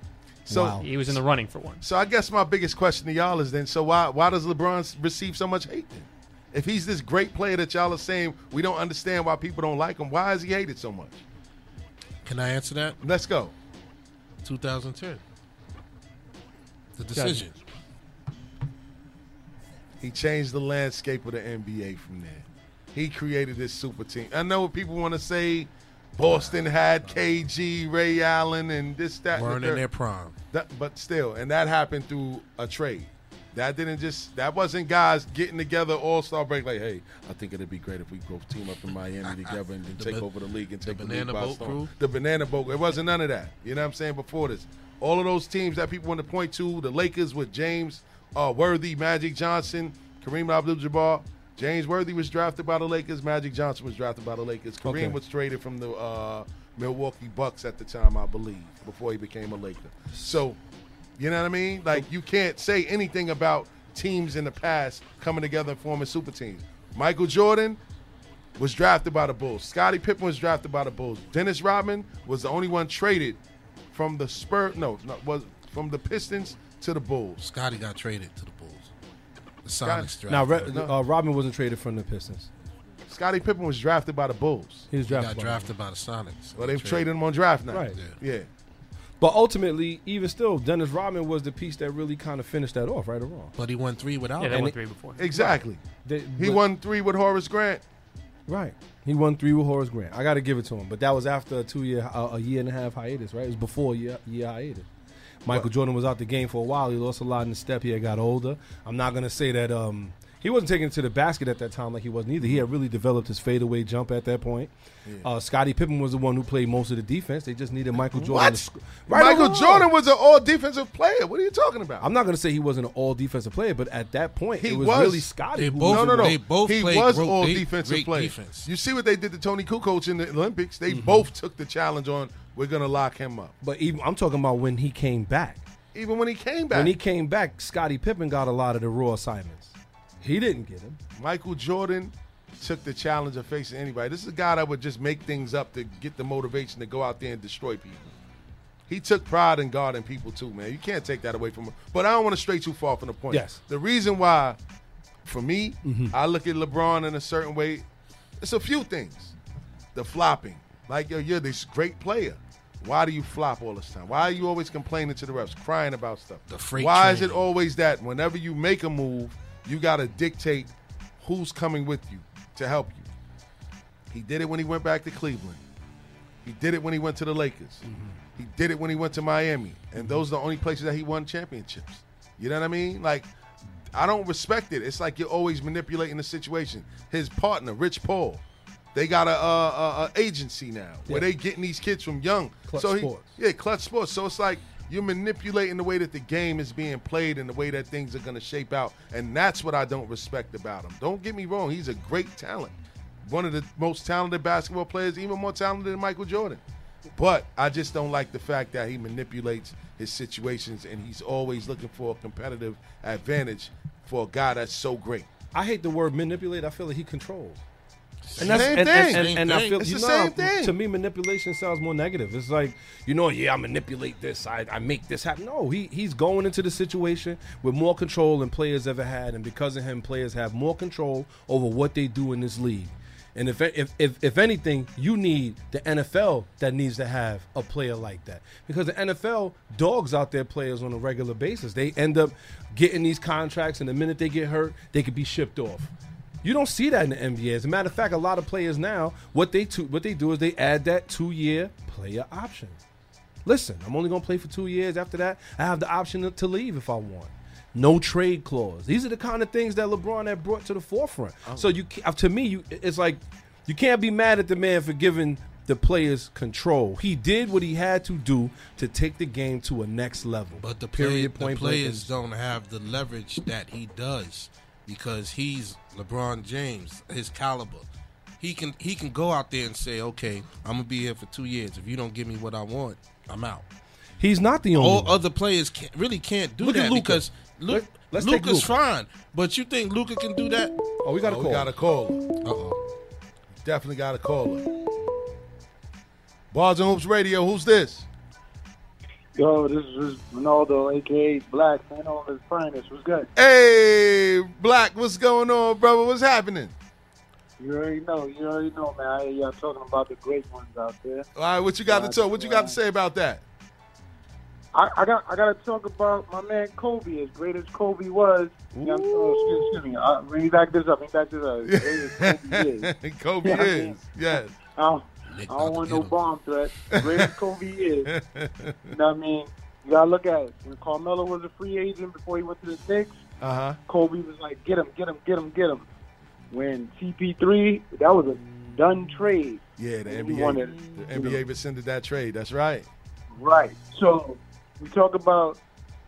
So Wow. He was in the running for one. So I guess my biggest question to y'all is then: so why why does LeBron receive so much hate? Then? If he's this great player that y'all are saying we don't understand why people don't like him, why is he hated so much? Can I answer that? Let's go. 2010. The decision. He changed the landscape of the NBA from there. He created this super team. I know what people want to say Boston had KG, Ray Allen, and this, that, and the Weren't in their prime. That, but still, and that happened through a trade. That didn't just. That wasn't guys getting together all star break. Like, hey, I think it'd be great if we both team up in Miami together and then The take ba- over the league and take the, banana league by boat storm. crew? The banana boat. It wasn't none of that. You know what I'm saying? Before this, all of those teams that people want to point to, the Lakers with James uh, Worthy, Magic Johnson, Kareem Abdul-Jabbar. James Worthy was drafted by the Lakers. Magic Johnson was drafted by the Lakers. Kareem Okay. was traded from the uh, Milwaukee Bucks at the time, I believe, before he became a Laker. So, you know what I mean? Like you can't say anything about teams in the past coming together and forming super teams. Michael Jordan was drafted by the Bulls. Scottie Pippen was drafted by the Bulls. Dennis Rodman was the only one traded from the Spurs. No, no, was from the Pistons to the Bulls. Scottie got traded to the Bulls. The Scottie- Sonics Now, drafted. Re- No. uh, Robin wasn't traded from the Pistons. Scottie Pippen was drafted by the Bulls. He was He drafted. got by drafted by the Sonics. Well, they've traded him on draft night. Right. Yeah. But ultimately, even still, Dennis Rodman was the piece that really kind of finished that off, right or wrong. But he won three without Yeah, they him. won three before. Exactly. They- He but- won three with Horace Grant. Right. He won three with Horace Grant. I got to give it to him. But that was after a two year, uh, a year and a half hiatus, right? It was before a year, year hiatus. Michael Jordan was out the game for a while. He lost a lot in the step. He had got older. I'm not going to say that um, he wasn't taking it to the basket at that time like he wasn't either. He had really developed his fadeaway jump at that point. Uh, Scottie Pippen was the one who played most of the defense. They just needed Michael Jordan. What? Sc- Right Michael wrong? Jordan was an all defensive player. What are you talking about? I'm not going to say he wasn't an all defensive player, but at that point, He it was, was. really Scottie. They who both- no, no, no. They both he played was gro- all they- defensive great player. defense. You see what they did to Toni Kukoc in the Olympics? They Mm-hmm. both took the challenge on. We're gonna lock him up. But even I'm talking about when he came back. Even when he came back, When he came back, Scottie Pippen got a lot of the raw assignments. He didn't get him. Michael Jordan took the challenge of facing anybody. This is a guy that would just make things up to get the motivation to go out there and destroy people. He took pride in guarding people too, man. You can't take that away from him. But I don't want to stray too far from the point. Yes. The reason why, for me, Mm-hmm. I look at LeBron in a certain way. It's a few things. The flopping, like yo, you're this great player. Why do you flop all this time? Why are you always complaining to the refs, crying about stuff? The freight Why is it always that whenever you make a move, you got to dictate who's coming with you to help you? He did it when he went back to Cleveland. He did it when he went to the Lakers. Mm-hmm. He did it when he went to Miami. And those are the only places that he won championships. You know what I mean? Like, I don't respect it. It's like you're always manipulating the situation. His partner, Rich Paul, they got a, a, a, agency now where they getting these kids from young. Klutch so he, Sports. yeah, Klutch Sports. So it's like you're manipulating the way that the game is being played and the way that things are going to shape out. And that's what I don't respect about him. Don't get me wrong. He's a great talent. One of the most talented basketball players, even more talented than Michael Jordan. But I just don't like the fact that he manipulates his situations and he's always looking for a competitive advantage for a guy that's so great. I hate the word manipulate. I feel like he controls. Same and, thing. and, and, and I feel It's you the know, same thing. To me, manipulation sounds more negative. It's like you know, yeah, I manipulate this. I, I make this happen. No, he he's going into the situation with more control than players ever had, and because of him, players have more control over what they do in this league. And if if if, if anything, you need the NFL that needs to have a player like that because the NFL dogs out their players on a regular basis. They end up getting these contracts, and the minute they get hurt, they could be shipped off. You don't see that in the NBA. As a matter of fact, a lot of players now, what they to, what they do is they add that two year player option. Listen, I'm only gonna play for two years. After that, I have the option to- leave if I want. No trade clause. These are the kind of things that LeBron had brought to the forefront. Oh. So you, uh, to me, you it's like you can't be mad at the man for giving the players control. He did what he had to do to take the game to a next level. But the, period the point blank. players don't have the leverage that he does because he's LeBron James, his caliber. He can he can go out there and say, "Okay, I'm gonna be here for two years. If you don't give me what I want, I'm out." He's not the only. all one. other players can't, really can't do Look at that Luka. because Lu- Let- let's take Luka's Luka. fine. But you think Luka can do that? Oh, we got a Oh, call. we got a caller. Uh oh. Definitely got a caller. Bars and Hoops Radio. Who's this? Yo, this is Ronaldo, aka Black, man on his finest. What's good? Hey, Black. What's going on, brother? What's happening? You already know, you already know, man. I hear y'all talking about the great ones out there. All right, what you got to talk? What you got to say about that? I, I got, I got to talk about my man Kobe. As great as Kobe was, you know, oh, excuse, excuse me. Uh, let me back this up. Let me back this up. As great as Kobe is. Kobe is. mean, Yes. I don't, I don't want no him. bomb threat. Great as Kobe is. You know what I mean? You gotta look at it. When Carmelo was a free agent before he went to the Knicks, Uh huh. Kobe was like, "Get him, get him, get him, get him." When CP3, that was a done trade. Yeah, the He NBA. wanted- the NBA rescinded that trade. That's right. Right. So we talk about,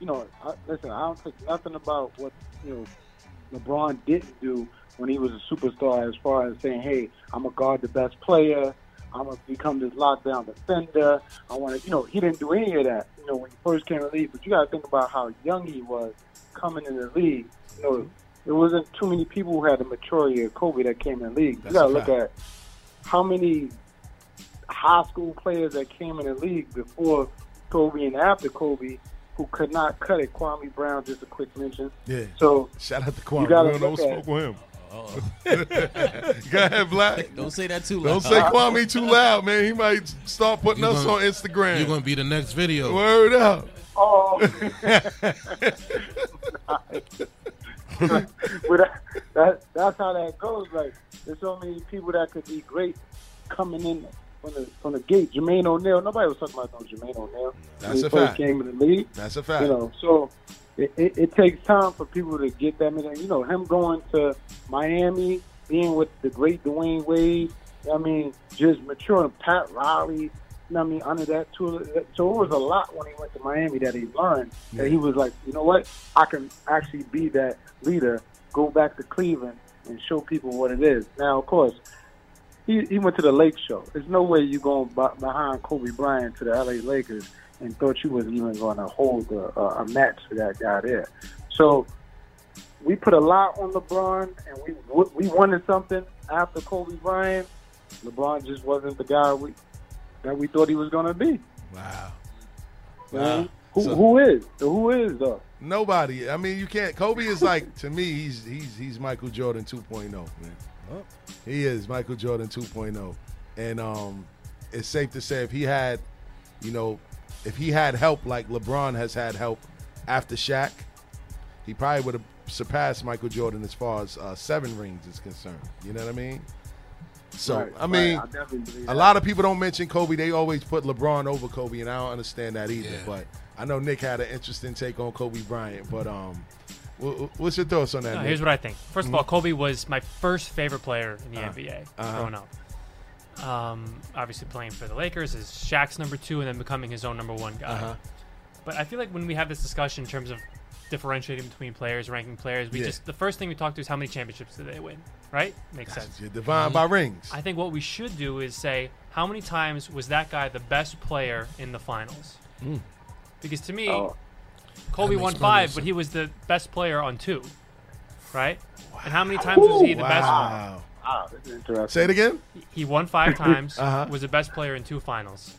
you know, I, listen. I don't think nothing about what you know LeBron didn't do when he was a superstar, as far as saying, "Hey, I'm gonna guard the best player. I'm gonna become this lockdown defender. I want to," you know, he didn't do any of that. You know, when he first came to the league. But you got to think about how young he was coming in the league. You know, there wasn't too many people who had the maturity of Kobe that came in the league. That's you got to look at how many high school players that came in the league before Kobe and after Kobe who could not cut it. Kwame Brown, just a quick mention. Yeah. So Shout out to Kwame. You gotta We don't smoke with him. Uh-oh. Go ahead, Black. Don't say that too loud. Don't loud. say Kwame too loud, man. He might start putting You us gonna- on Instagram. You're gonna be the next video. Word up. Oh, but that, that, that's how that goes. Like, there's so many people that could be great coming in from the from the gate. Jermaine O'Neal, nobody was talking about no Jermaine O'Neal. That's when he a first fact. came in the league. That's a fact. You know, so it, it, takes time for people to get that. many- You know, him going to Miami, being with the great Dwyane Wade. I mean, just maturing. Pat Riley. You know I mean, under that tool. So it was a lot when he went to Miami that he learned. That he was like, you know what? I can actually be that leader. Go back to Cleveland and show people what it is. Now, of course, he, he went to the Lake Show. There's no way you're going behind Kobe Bryant to the LA Lakers and thought you was even going to hold a, a, a match for that guy there. So we put a lot on LeBron, and we we wanted something after Kobe Bryant. LeBron just wasn't the guy we that we thought he was going to be. Wow. Man. Who, So- who is? Who is though? Nobody. I mean, you can't. Kobe is like to me. He's he's he's Michael Jordan 2.0, man. He is Michael Jordan 2.0, and um, it's safe to say if he had, you know, if he had help like LeBron has had help after Shaq, he probably would have surpassed Michael Jordan as far as uh, seven rings is concerned. You know what I mean? So Right, I mean, right. I definitely believe a lot of people don't mention Kobe. They always put LeBron over Kobe, and I don't understand that either. Yeah. But I know Nick had an interesting take on Kobe Bryant. But um, wh- wh- what's your thoughts on that? No, here's what I think. 1st of Mhm. all, Kobe was my first favorite player in the Uh, NBA uh-huh. growing up. Um, obviously, playing for the Lakers is Shaq's number two, and then becoming his own number one guy. Uh-huh. But I feel like when we have this discussion in terms of differentiating between players, ranking players, we Yeah. just the first thing we talk to is how many championships did they win, right? Makes sense. You're defined by rings. I think what we should do is say how many times was that guy the best player in the finals? Mm. Because to me, Oh. Kobe won five, but he was the best player on two, right? And how many times was he the best? Wow. Ah, this is interesting. Say it again. He won five times. Uh-huh. Was the best player in two finals.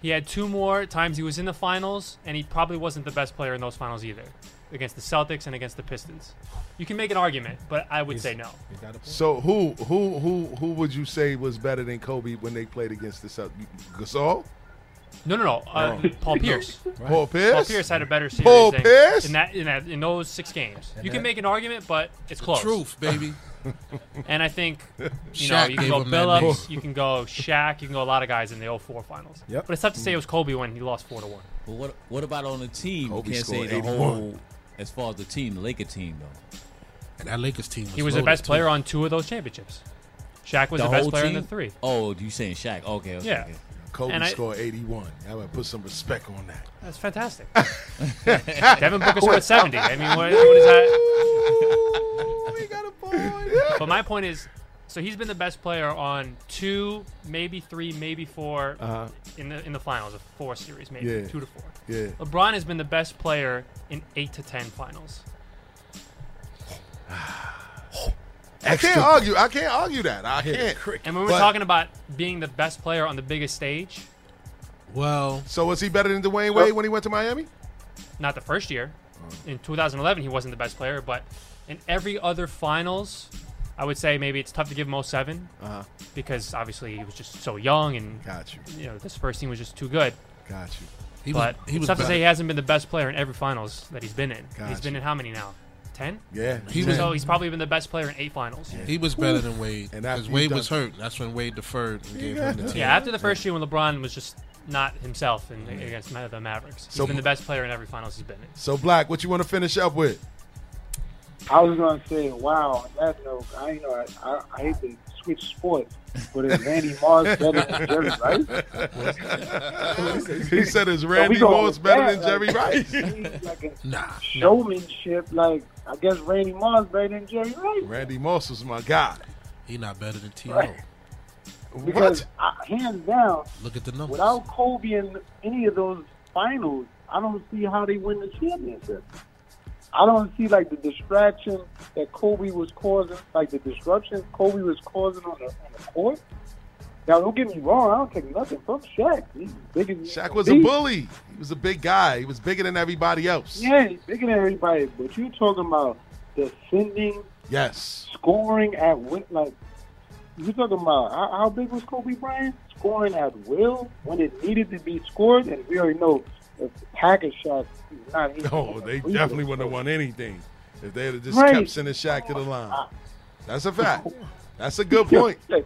He had two more times he was in the finals, and he probably wasn't the best player in those finals either, against the Celtics and against the Pistons. You can make an argument, but I would say no. So who who who who would you say was better than Kobe when they played against the Celtics? Gasol, No, no, no. Uh, Oh. Paul Pierce. Paul Pierce, Paul Pierce had a better series Paul than- Pierce? in that in that in those six games. You can make an argument, but it's close. Truth, baby. And I think you know Shaq you can gave go him that Billups, name. you can go Shaq, you can go a lot of guys in the 04 finals. Yep. But it's tough to say it was Kobe when he lost four to one. But what what about on the team? Kobe you can't say scored the 81. whole as far as the team, the Laker team though. And that Lakers team was He was the loaded, best too. player on two of those championships. Shaq was the, best whole player in team? the three. Oh, you saying Shaq? Okay, okay. Yeah. okay. Kobe And I- scored 81. I would put some respect on that. That's fantastic. Devin Booker scored 70. I mean, what, what is that? we got a point. But my point is, So he's been the best player on two, maybe three, maybe 4 Uh-huh. in the in the finals of four series, maybe Yeah. two to four. Yeah. LeBron has been the best player in eight to ten finals. I can't argue. I can't argue that. I can't. And when we're But- talking about being the best player on the biggest stage, Well, so was he better than Dwyane Wade when he went to Miami? not the first year. In 2011, he wasn't the best player, but in every other finals, I would say maybe it's tough to give him 07 Uh-huh. because obviously he was just so young and Got you. You know, this first team was just too good. Got you. He was- but he it's was tough to say he hasn't been the best player in every finals that he's been in. Got he's been in how many now? Ten. Yeah. He was- so he's probably been the best player in eight finals. he was better than Wade And because Wade done- was hurt. That's when Wade deferred and gave him the team. Yeah, after the first year when LeBron was just not himself in, against the Mavericks, he's So- been the best player in every finals he's been in. So Black, what you want to finish up with? I was gonna say, wow. On that note, I you know I, I, I hate to switch sports, but is Randy Moss better than Jerry Rice? he said, "Is Randy going Moss better that, than Jerry like, Rice?" he's like Nah. showmanship. Like I guess Randy Moss better than Jerry Rice. Randy Moss was my guy. He not better than T.O. Right. Because I, hands down, Look at the numbers. without Kobe in any of those finals, I don't see how they win the championship. I don't see like the distraction that Kobe was causing, like the disruption Kobe was causing on the, on the court. Now, don't get me wrong, I don't take nothing from Shaq. He's big as Shaq was a bully. He was a big guy. He was bigger than everybody else. Yeah, he's bigger than everybody. But you talking about defending, Yes. scoring at will, like you talking about how, how big was Kobe Bryant? Scoring at will when it needed to be scored, and we already know if the package shot is not. hitting No, they definitely wouldn't have won anything if they had just Right. kept sending Shaq to the line. That's a fact. That's a good point. That's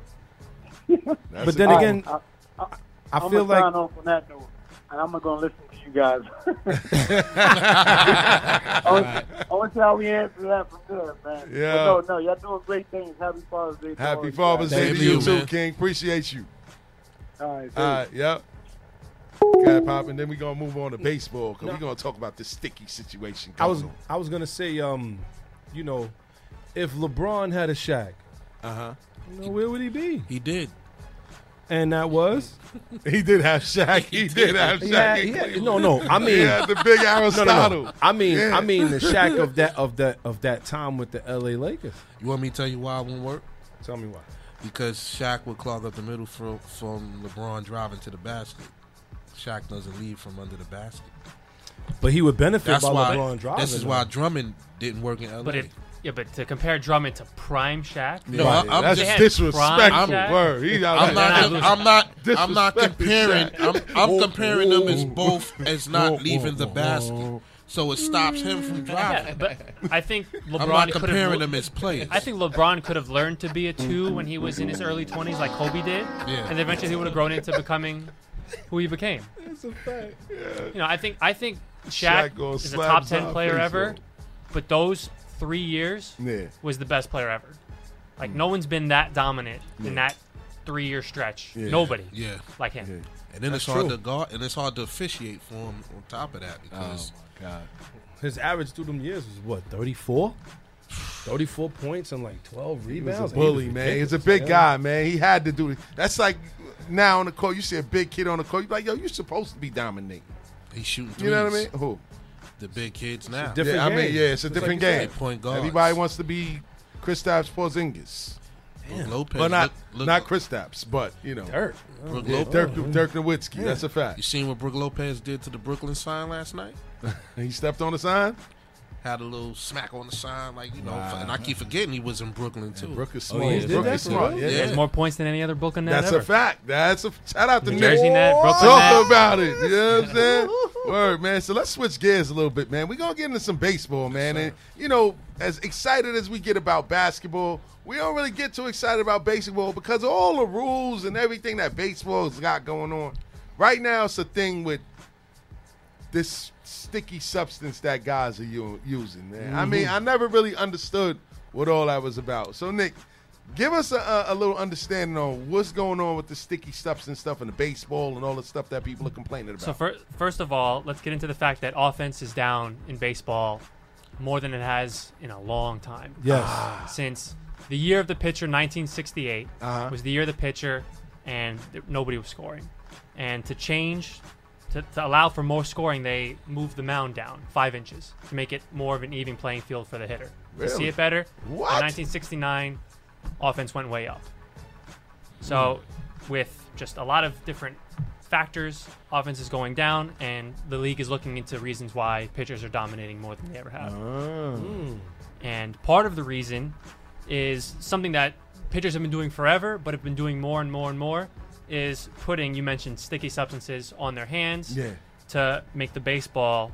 But then good again, point. I, I I'm feel gonna sign like off on that note, and I'm gonna listen to you guys. I want, I want to see how we answer that for there, man. Yeah. But no, no, y'all doing great things. Happy Father's Day. to Happy you Father's. Day to you you, too. King. Appreciate you. All right, All right, yep. Okay, Pop, and then we're gonna move on to baseball because we're gonna talk about this sticky situation. I was going I was gonna say, um, you know, if LeBron had a Shaq, uh huh. you know, where would he be? He did. And that was He did have Shaq. He did have Shaq. He had- he had- no, no. I mean, He had the big no, Aristotle. no, no. I mean, Yeah. I mean the Shaq of that of that of that time with the L.A. Lakers. You want me to tell you why it won't work? Tell me why. Because Shaq would clog up the middle from, from LeBron driving to the basket. Shaq doesn't leave from under the basket. But he would benefit That's by why. LeBron driving. This is why Drummond didn't work in LA. But if yeah, but to compare Drummond to prime Shaq, No, I- I'm That's They had disrespectful. prime Shaq. Word. He out I'm there. not. I'm not. I'm not comparing. I'm, I'm Whoa, comparing them as both as not whoa, leaving the whoa. basket, so it stops him from yeah, but I think LeBron I'm not could comparing have. them as players. I think LeBron could have learned to be a two when he was in his early 20s, like Kobe did, Yeah. and eventually he would have grown into becoming who he became. That's a fact. Yeah. You know, I think I think Shaq Shaq, is a top 10 player face ever, off. but those three years Yeah. was the best player ever. Like mm. no one's been that dominant in that three year stretch. Yeah. Nobody Yeah. like him. And then That's it's hard true. to guard, and it's hard to officiate for him on top of that because Oh, God. His average through them years was what 34? 34 points and like 12 He was rebounds. a bully, He was man. He's a big yeah. guy, man. He had to do it. That's like now on the court. You see a big kid on the court. You're like, yo, you're supposed to be dominating. he's shooting threes. You know what I mean? Who? The big kids now. different yeah, I mean, yeah, it's a Just different like game. Point guards. Everybody wants to be Kristaps Porzingis. Brook Lopez. But not look, look, not Kristaps, but you know, Dirk. Brook Yeah, Lopez. Dirk, Dirk Nowitzki. That's a fact. You seen what Brook Lopez did to the Brooklyn sign last night? He stepped on the sign. Had a little smack on the sign, like you know. Wow. And I keep forgetting he was in Brooklyn too. Brook is Oh, smart. he did that is for smart. real? Yeah, He more points than any other Brooklyn net That's ever. a fact. That's a shout out to New Nick. Jersey net, Brooklyn Talk net. about it. You know what I'm saying? Word, man. So let's switch gears a little bit, man. We're gonna get into some baseball, man. And you know, as excited as we get about basketball, we don't really get too excited about baseball because of all the rules and everything that baseball's got going on. Right now, it's a thing with this sticky substance that guys are u- using, man. I mean, I never really understood what all that was about. So, Nick, give us a, a, a little understanding on what's going on with the sticky substance stuff and the baseball and all the stuff that people are complaining about. So fir- first of all, let's get into the fact that offense is down in baseball more than it has in a long time. Yes. Since the year of the pitcher, 1968, Uh-huh. was the year of the pitcher, and th- nobody was scoring. And to change, to, to allow for more scoring, they moved the mound down five inches to make it more of an even playing field for the hitter. To see it better, What? in 1969, offense went way up. So, with just a lot of different factors, offense is going down, and the league is looking into reasons why pitchers are dominating more than they ever have. Oh. And part of the reason is something that pitchers have been doing forever, but have been doing more and more and more, is putting, you mentioned sticky substances on their hands Yeah. to make the baseball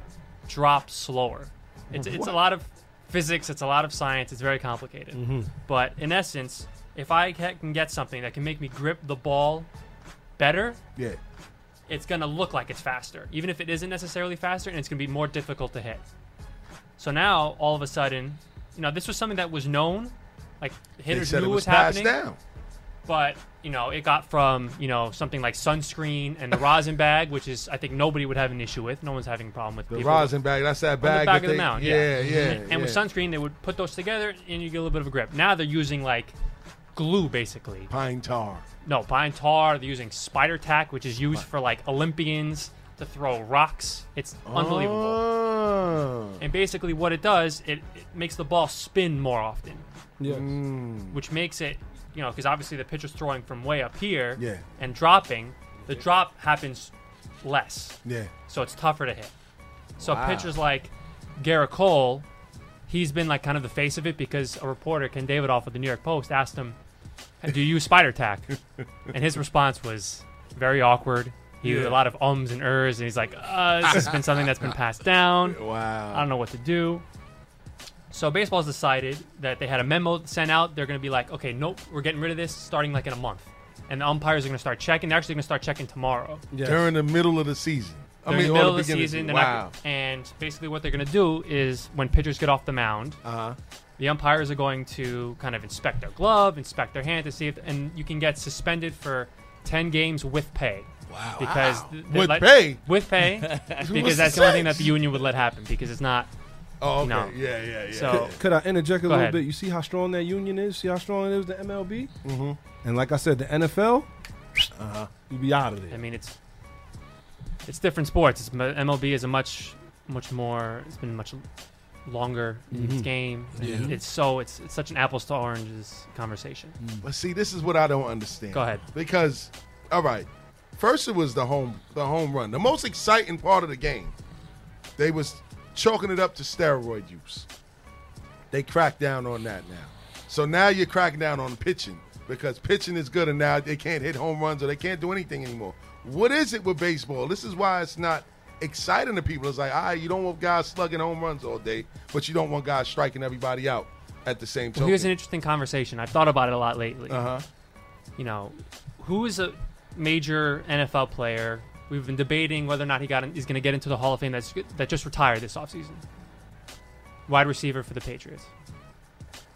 drop slower. It's, it's a lot of physics, it's a lot of science, it's very complicated. Mhm. But in essence, if I can get something that can make me grip the ball better, Yeah. it's going to look like it's faster, even if it isn't necessarily faster, and it's going to be more difficult to hit. So now, all of a sudden, you know, this was something that was known, like hitters said it knew was was happening, down. But you know, it got from you know something like sunscreen and the rosin bag, which is I think nobody would have an issue with. No one's having a problem with The people- rosin bag, that's that on bag the back that of the mound. yeah, Yeah, yeah, And, and with sunscreen, they would put those together, and you get a little bit of a grip. Now they're using like glue, basically. Pine tar. No, pine tar. They're using spider tack, which is used for like Olympians to throw rocks. It's unbelievable. Oh. And basically, what it does, it, it makes the ball spin more often. Yeah. Mm. Which makes it, you know, because obviously the pitcher's throwing from way up here Yeah. and dropping, the drop happens less. Yeah. So it's tougher to hit. So Wow. pitchers like Gerrit Cole, he's been like kind of the face of it because a reporter, Ken Davidoff of the New York Post, asked him, "Do you use spider tack?" and his response was very awkward. He Yeah. a lot of ums and ers, and he's like, uh, "This has been something that's been passed down. Wow. I don't know what to do." So baseball's decided that they had a memo sent out. They're going to be like, "Okay, nope, we're getting rid of this starting like in a month." And the umpires are going to start checking. They're actually going to start checking tomorrow. During the middle of the season. I During mean, the or middle of the season, they're Wow. not, and basically what they're going to do is when pitchers get off the mound, uh-huh. the umpires are going to kind of inspect their glove, inspect their hand to see if, and you can get suspended for ten games with pay. Wow. Because Wow. With let- pay? with pay, because the that's the only thing that the union would let happen because it's not. Oh, you know. Yeah, yeah, yeah. So Could I interject a little ahead. bit? You see how strong that union is? See how strong it is, the MLB? Mm-hmm. And like I said, the NFL, uh-huh. you be out of there. I mean, it's it's different sports. It's, MLB is a much much more. It's been much longer in its game. Yeah. It's so it's it's such an apples to oranges conversation. But see, this is what I don't understand. Go ahead. Because, all right, first it was the home the home run, the most exciting part of the game. They was chalking it up to steroid use. They crack down on that now. So now you're cracking down on pitching because pitching is good, and now they can't hit home runs or they can't do anything anymore. What is it with baseball? This is why it's not exciting to people. It's like, all right, you don't want guys slugging home runs all day, but you don't want guys striking everybody out at the same time. Well, here's an interesting conversation. I've thought about it a lot lately. Uh huh. You know, who is a major NFL player? We've been debating whether or not he got in, he's going to get into the Hall of Fame. That's that just retired this offseason. Wide receiver for the Patriots,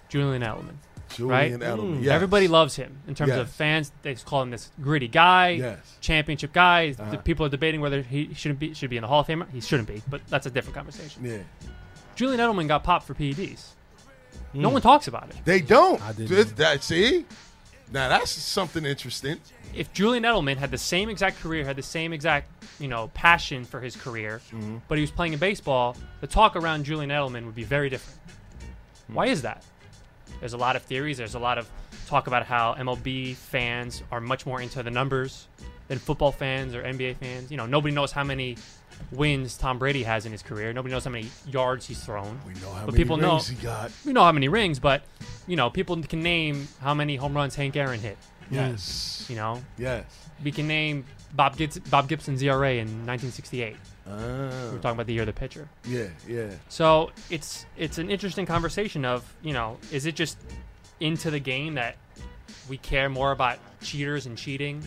Julian Edelman. right? Edelman, Mm. yes. Everybody loves him in terms of fans. They call him this gritty guy, Yes. championship guy. The Uh-huh. people are debating whether he shouldn't be should be in the Hall of Fame. He shouldn't be, but that's a different conversation. Yeah. Julian Edelman got popped for PEDs. No Mm. one talks about it. They don't. I didn't Th- that see, now that's something interesting. If Julian Edelman had the same exact career, had the same exact you know passion for his career, Mm-hmm. but he was playing in baseball, the talk around Julian Edelman would be very different. Hmm. Why is that? There's a lot of theories. There's a lot of talk about how MLB fans are much more into the numbers than football fans or NBA fans. You know, nobody knows how many wins Tom Brady has in his career. Nobody knows how many yards he's thrown. We know how but many people know rings he got. We know how many rings, but you know, people can name how many home runs Hank Aaron hit. Yes. You know. Yes. We can name Bob Gibson, Bob Gibson's ERA in 1968. Ah. We're talking about the year of the pitcher. Yeah, yeah. So it's it's an interesting conversation of you know is it just into the game that we care more about cheaters and cheating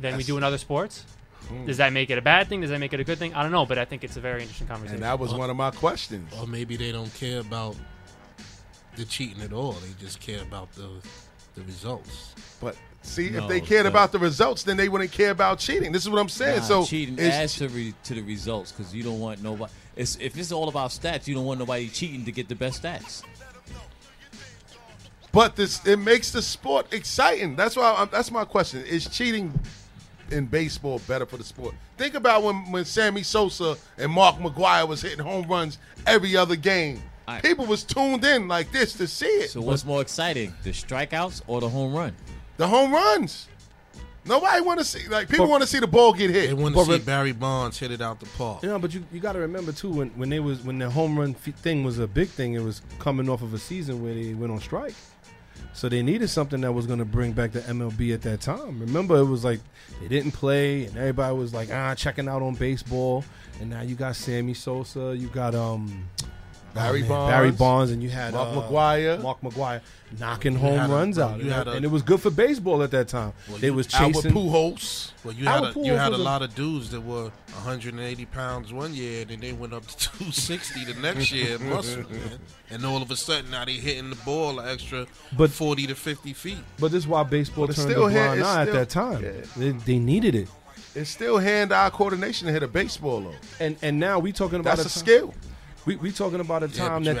than we do in other sports? Hmm. Does that make it a bad thing? Does that make it a good thing? I don't know, but I think it's a very interesting conversation. And that was one of my questions. Or maybe they don't care about the cheating at all. They just care about the the results. But see, No, if they cared about the results, then they wouldn't care about cheating. This is what I'm saying. Nah, so cheating it's- adds to re, to the results because you don't want nobody. It's, if it's all about stats, you don't want nobody cheating to get the best stats. But this it makes the sport exciting. That's why I'm, that's my question. Is cheating in baseball better for the sport? Think about when when Sammy Sosa and Mark McGwire was hitting home runs every other game. People was tuned in like this to see it. So what's more exciting, the strikeouts or the home run? The home runs. Nobody want to see like people want to see the ball get hit. They want to see re- Barry Bonds hit it out the park. You know, but you, you got to remember too when when they was when the home run f- thing was a big thing. It was coming off of a season where they went on strike, so they needed something that was going to bring back the MLB at that time. Remember, it was like they didn't play, and everybody was like ah checking out on baseball. And now you got Sammy Sosa, you got um Barry man, Bonds, Barry Bonds, and you had Mark uh, McGwire. Mark McGwire knocking You home had a- runs out, you and, a- and it was good for baseball at that time. Well, they you- was Albert chasing Pujols. Well, you had Albert a, you had a a- lot of dudes that were 180 pounds one year, and then they went up to 260 the next year, muscle, man. And all of a sudden, now they hitting the ball an extra But- 40 to 50 feet. But this is why baseball But turned a still here- blind eye at that time. yeah. They, they needed it. It's still hand-eye coordination to hit a baseball though. And and now we talking about That's a time- skill. We we talking about a time but that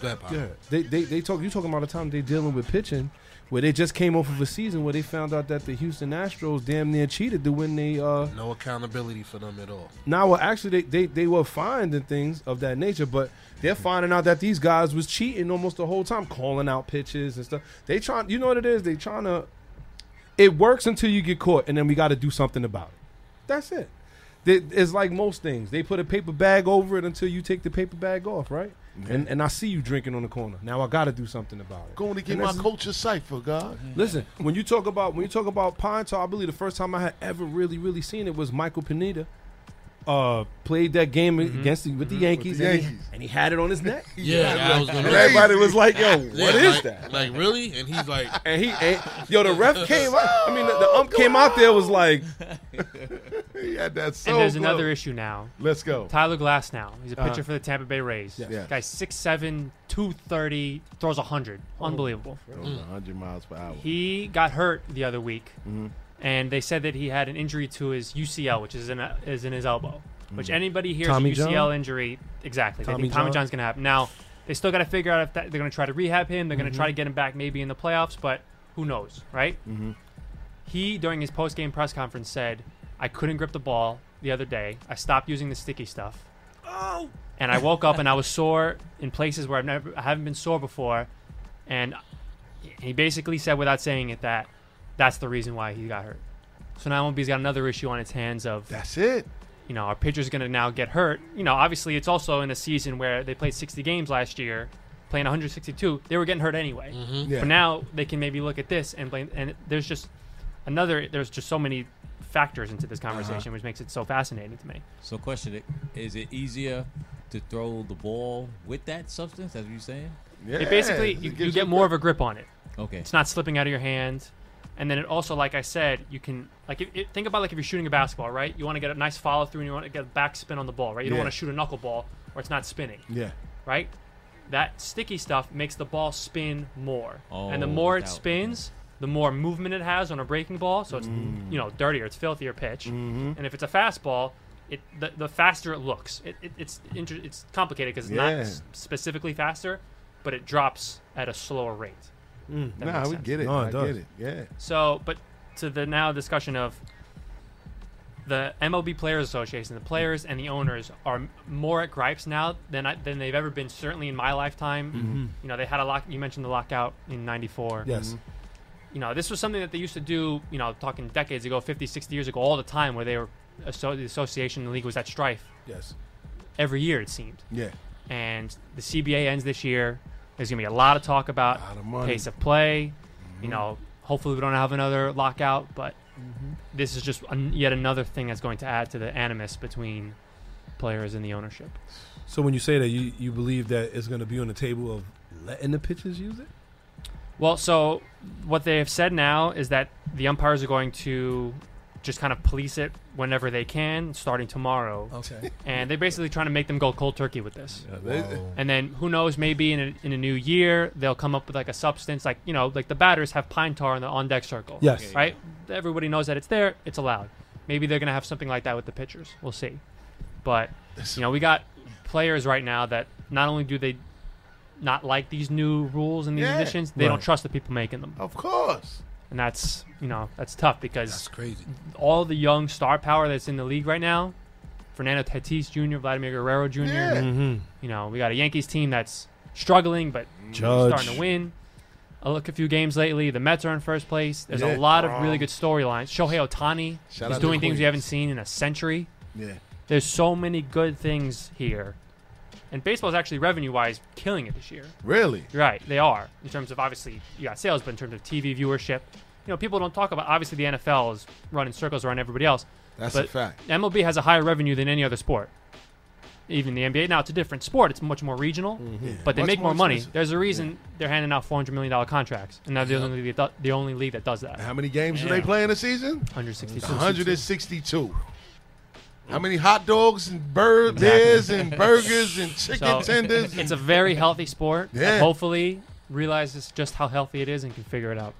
they ahead, yeah they they they talk you talking about a time they dealing with pitching where they just came off of a season where they found out that the Houston Astros damn near cheated to win the uh No accountability for them at all. now well actually they, they they were fined and things of that nature but they're finding out that these guys was cheating almost the whole time calling out pitches and stuff. They trying you know what it is? They trying to it works until you get caught and then we got to do something about it. That's it it's like most things. They put a paper bag over it until you take the paper bag off right? And and I see you drinking on the corner. Now I got to do something about it. Going to get And my that's- coach a cipher, God. Listen, when you talk about when you talk about Pine Tar, I believe the first time I had ever really really seen it was Michael Pineda. Uh, played that game against the, with the Yankees, Mm-hmm. the and, he, Yankees. and he had it on his neck. Yeah, I was gonna And everybody was like, "Yo, Yeah, what is like- that?" Like, really? And he's like, And he, and, yo, the ref came out. I mean, the, the ump came out there was like, He had that so and there's glow. another issue now. Let's go. Tyler Glasnow. He's a pitcher Uh-huh. for the Tampa Bay Rays. Yeah. Yeah. Guy's 6'7", 230, throws 100. Oh. Unbelievable. Throws 100 miles per hour. He got hurt the other week, Mm-hmm. And they said that he had an injury to his UCL, which is in a, is in his elbow. Which anybody hears Tommy UCL John? injury, exactly. They Tommy think Tommy John? John's going to happen. Now, they still got to figure out if that, they're going to try to rehab him. They're going Mm-hmm. to try to get him back maybe in the playoffs, but who knows, right? Mm-hmm. He, during his post game press conference, said, I couldn't grip the ball the other day. I stopped using the sticky stuff. Oh! And I woke up and I was sore in places where I've never, I haven't been sore before. And he basically said, without saying it, that that's the reason why he got hurt. So now MLB's got another issue on its hands of That's it. you know, our pitcher's going to now get hurt. You know, obviously it's also in a season where they played 60 games last year, playing 162. They were getting hurt anyway. Mm-hmm. Yeah. But now they can maybe look at this and blame. And there's just another. There's just so many factors into this conversation, uh-huh. which makes it so fascinating to me. So, question: Is it easier to throw the ball with that substance? As you're saying? Yeah. It basically it you, you you get more grip. of a grip on it. Okay. It's not slipping out of your hand. And then it also, like I said, you can like if, if- think about like if you're shooting a basketball, right? You want to get a nice follow through, and you want to get a back spin on the ball, right? You don't Yeah. want to shoot a knuckleball where it's not spinning. Yeah. right? That sticky stuff makes the ball spin more. oh, and the Oh, more it without- spins, the more movement it has on a breaking ball. So it's Mm. you know dirtier, it's filthier pitch. Mm-hmm. And if it's a fastball, it the, the faster it looks. It, it, it's inter- it's complicated because it's Yeah. not s- specifically faster, but it drops at a slower rate. Mm. That Nah, makes we get it. No, it I does. get it. Yeah. So, but to the now discussion of the MLB Players Association, the players and the owners are more at gripes now than I, than they've ever been. Certainly in my lifetime, mm-hmm. Mm-hmm. you know, they had a lock. You mentioned the lockout in '94. yes, mm-hmm. You know, this was something that they used to do. You know, talking decades ago, 50, 60 years ago, all the time, where they were asso- the association, the league was at strife yes, every year. It seemed Yeah. and the CBA ends this year. There's gonna be a lot of talk about of pace of play. You mm-hmm. know, hopefully we don't have another lockout, but mm-hmm. this is just an, yet another thing that's going to add to the animus between players and the ownership. So when you say that, you you believe that it's going to be on the table of letting the pitchers use it? Well, so what they have said now is that the umpires are going to just kind of police it whenever they can, starting tomorrow. Okay. And they're basically trying to make them go cold turkey with this. They- And then who knows? Maybe in a, in a new year they'll come up with like a substance, like you know, like the batters have pine tar on the on deck circle. Yes. Right. Everybody knows that it's there. It's allowed. Maybe they're gonna have something like that with the pitchers. We'll see. But you know, we got players right now that not only do they not like these new rules and these Yeah. additions, they don't trust the people making them. Of course. And that's you know that's tough because That's crazy. all the young star power that's in the league right now, Fernando Tatis Jr., Vladimir Guerrero Jr. Yeah. Mm-hmm. You know, we got a Yankees team that's struggling but Judge. starting to win. I look a few games lately. The Mets are in first place. There's Yeah. a lot of really good storylines. Shohei Ohtani is doing things we haven't seen in a century. Yeah. There's so many good things here. And baseball is actually revenue wise killing it this year. Really? Right, they are. In terms of obviously you got sales, but in terms of TV viewership, you know, people don't talk about obviously the NFL is running circles around everybody else. That's but a fact. MLB has a higher revenue than any other sport. Even the NBA. Now it's a different sport. It's much more regional, mm-hmm. but they Much make more more money. There's a reason they're handing out 400 million dollar contracts, and they're the only league that, the only league that does that. How many games do they play in a season? 162. 162. How many hot dogs and bur- beers and burgers and chicken So, tenders? It's a very healthy sport. Yeah. hopefully realizes just how healthy it is and can figure it out.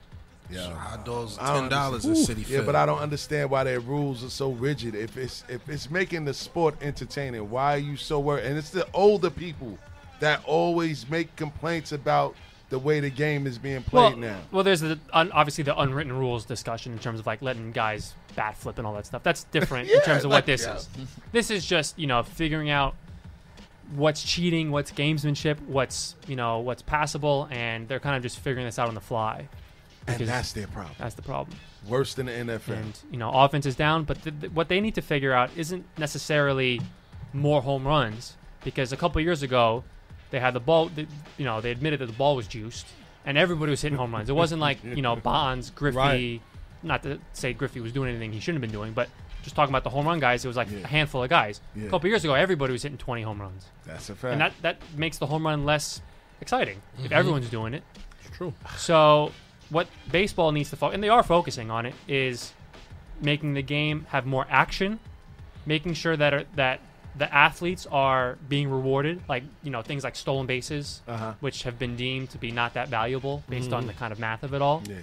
Yeah. Hot dogs, I don't ten dollars in. Citi Yeah, Field. but I don't understand why their rules are so rigid. If it's if it's making the sport entertaining, why are you so worried? And it's the older people that always make complaints about the way the game is being played well, now. Well, there's the un, obviously the unwritten rules discussion in terms of like letting guys bat flip and all that stuff. That's different in terms of like, what this yeah. is. This is just you know figuring out what's cheating, what's gamesmanship, what's you know what's passable, and they're kind of just figuring this out on the fly. And that's their problem. That's the problem. Worse than the NFL. And you know, offense is down, but th- th- what they need to figure out isn't necessarily more home runs because a couple years ago they had the ball. You know, they admitted that the ball was juiced, and everybody was hitting home runs. It wasn't like you know Bonds, Griffey. Right. Not to say Griffey was doing anything he shouldn't have been doing, but just talking about the home run guys, it was like Yeah. a handful of guys. Yeah. A couple years ago, everybody was hitting 20 home runs, That's a fact. and that that makes the home run less exciting if Mhm. everyone's doing it. It's true. So what baseball needs to focus, and they are focusing on it, is making the game have more action, making sure that are, that the athletes are being rewarded, like you know things like stolen bases, Uh-huh. which have been deemed to be not that valuable based on Mhm. the kind of math of it all. Yeah.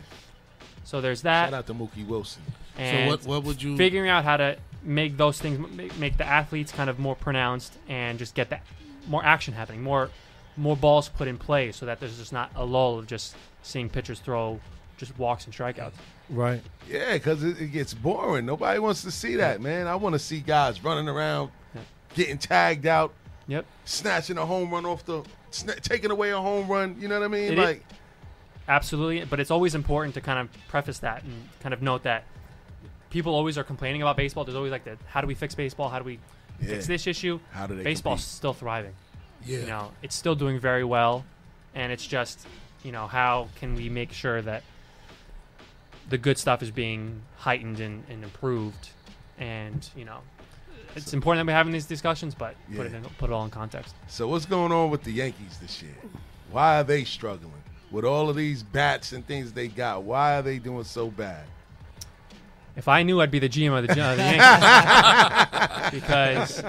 So there's that. Shout out to Mookie Wilson. And what- what would you- figuring out how to make those things make, make the athletes kind of more pronounced and just get that more action happening, more more balls put in play, so that there's just not a lull of just seeing pitchers throw just walks and strikeouts. Right. Yeah, because it, it gets boring. Nobody wants to see that, man. I want to see guys running around, getting tagged out, Yep. snatching a home run off the, sna- taking away a home run. You know what I mean? It is- like, Absolutely, but it's always important to kind of preface that and kind of note that people always are complaining about baseball. There's always like the how do we fix baseball? How do we fix this issue? How do they Baseball's compete? still thriving. Yeah. You know, it's still doing very well, and it's just you know how can we make sure that the good stuff is being heightened and, and improved, and you know. It's important that we're having these discussions, but put it in, put it all in context. so what's going on with the Yankees this year? Why are they struggling with all of these bats and things they got? Why are they doing so bad? If I knew, I'd be the GM of the, uh, the Yankees because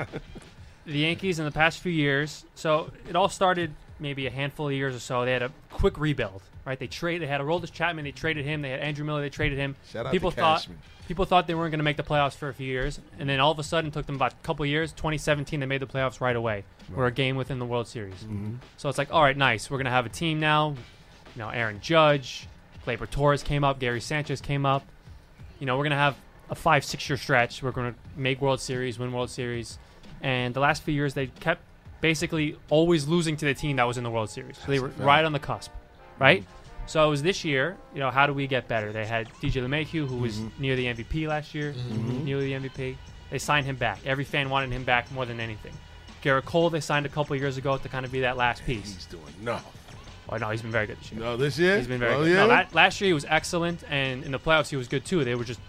the Yankees in the past few years. So it all started maybe a handful of years or so. They had a quick rebuild, right? They trade. They had a Aroldis Chapman. They traded him. They had Andrew Miller. They traded him. Shout out people to thought Cashman. people thought they weren't going to make the playoffs for a few years, and then all of a sudden, it took them about a couple of years. 2017, they made the playoffs right away. We're a game within the World Series. Mhm. So it's like, all right, nice. We're going to have a team now. You know, Aaron Judge, Gleyber Torres came up, Gary Sanchez came up. You know, we're going to have a five, six year stretch. We're going to make World Series, win World Series. And the last few years, they kept basically always losing to the team that was in the World Series. So they were. Mm-hmm. right on the cusp, right? So it was this year, you know, how do we get better? They had DJ LeMahieu, who was Mhm. near the MVP last year, Mhm. nearly the MVP. They signed him back. Every fan wanted him back more than anything. Gerrit Cole, they signed a couple years ago to kind of be that last piece. He's doing no. Oh no, he's been very good this year. No, this year? He's been very Oh, good. yeah? No, la- last year he was excellent, and in the playoffs he was good too. They were just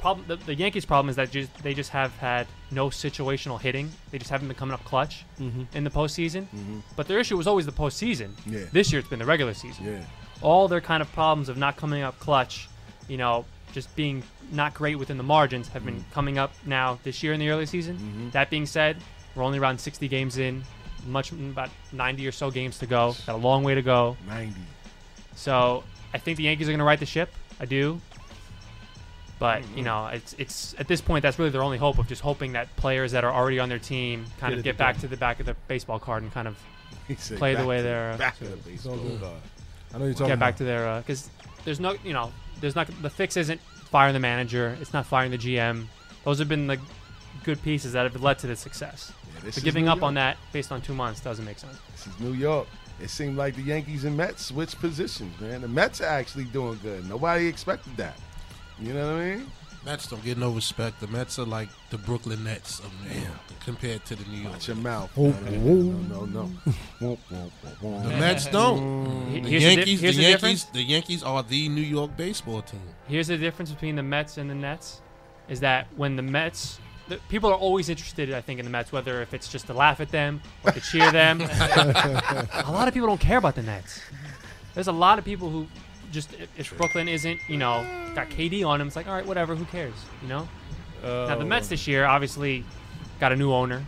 problem. The, the Yankees' problem is that just, they just have had no situational hitting. They just haven't been coming up clutch Mhm. in the postseason. Mhm. But their issue was always the postseason. Yeah. This year it's been the regular season. Yeah. All their kind of problems of not coming up clutch, you know, just being not great within the margins, have been coming up now this year in the early season. Mhm. That being said, we're only around 60 games in, much about 90 or so games to go. Got a long way to go. 90. So I think the Yankees are going to right the ship. I do. But Mm-hmm. you know, it's it's at this point that's really their only hope of just hoping that players that are already on their team kind Get of get back together. to the back of the baseball card and kind of said play the way to- they're uh, back to the baseball card. I know you're talking get back about. to their because there's no you know there's not the fix isn't firing the manager. It's not firing the GM. Those have been the good pieces that have led to the success. This but giving New up York. on that based on two months doesn't make sense. This is New York. It seemed like the Yankees and Mets switched positions, man. The Mets are actually doing good. Nobody expected that. You know what I mean? Mets don't get no respect. The Mets are like the Brooklyn Nets of New York compared to the New York. Watch your mouth. Oh, No, no, no. no. The Mets don't. Mm. The here's the di- Yankees, the, here's the Yankees, the Yankees are the New York baseball team. Here's the difference between the Mets and the Nets, is that when the Mets, the, people are always interested, I think, in the Mets, whether if it's just to laugh at them or to cheer them. a lot of people don't care about the Nets. There's a lot of people who just if, if Brooklyn isn't, you know, got KD on him, it's like, all right, whatever, who cares, you know? now the Oh. Mets this year obviously got a new owner.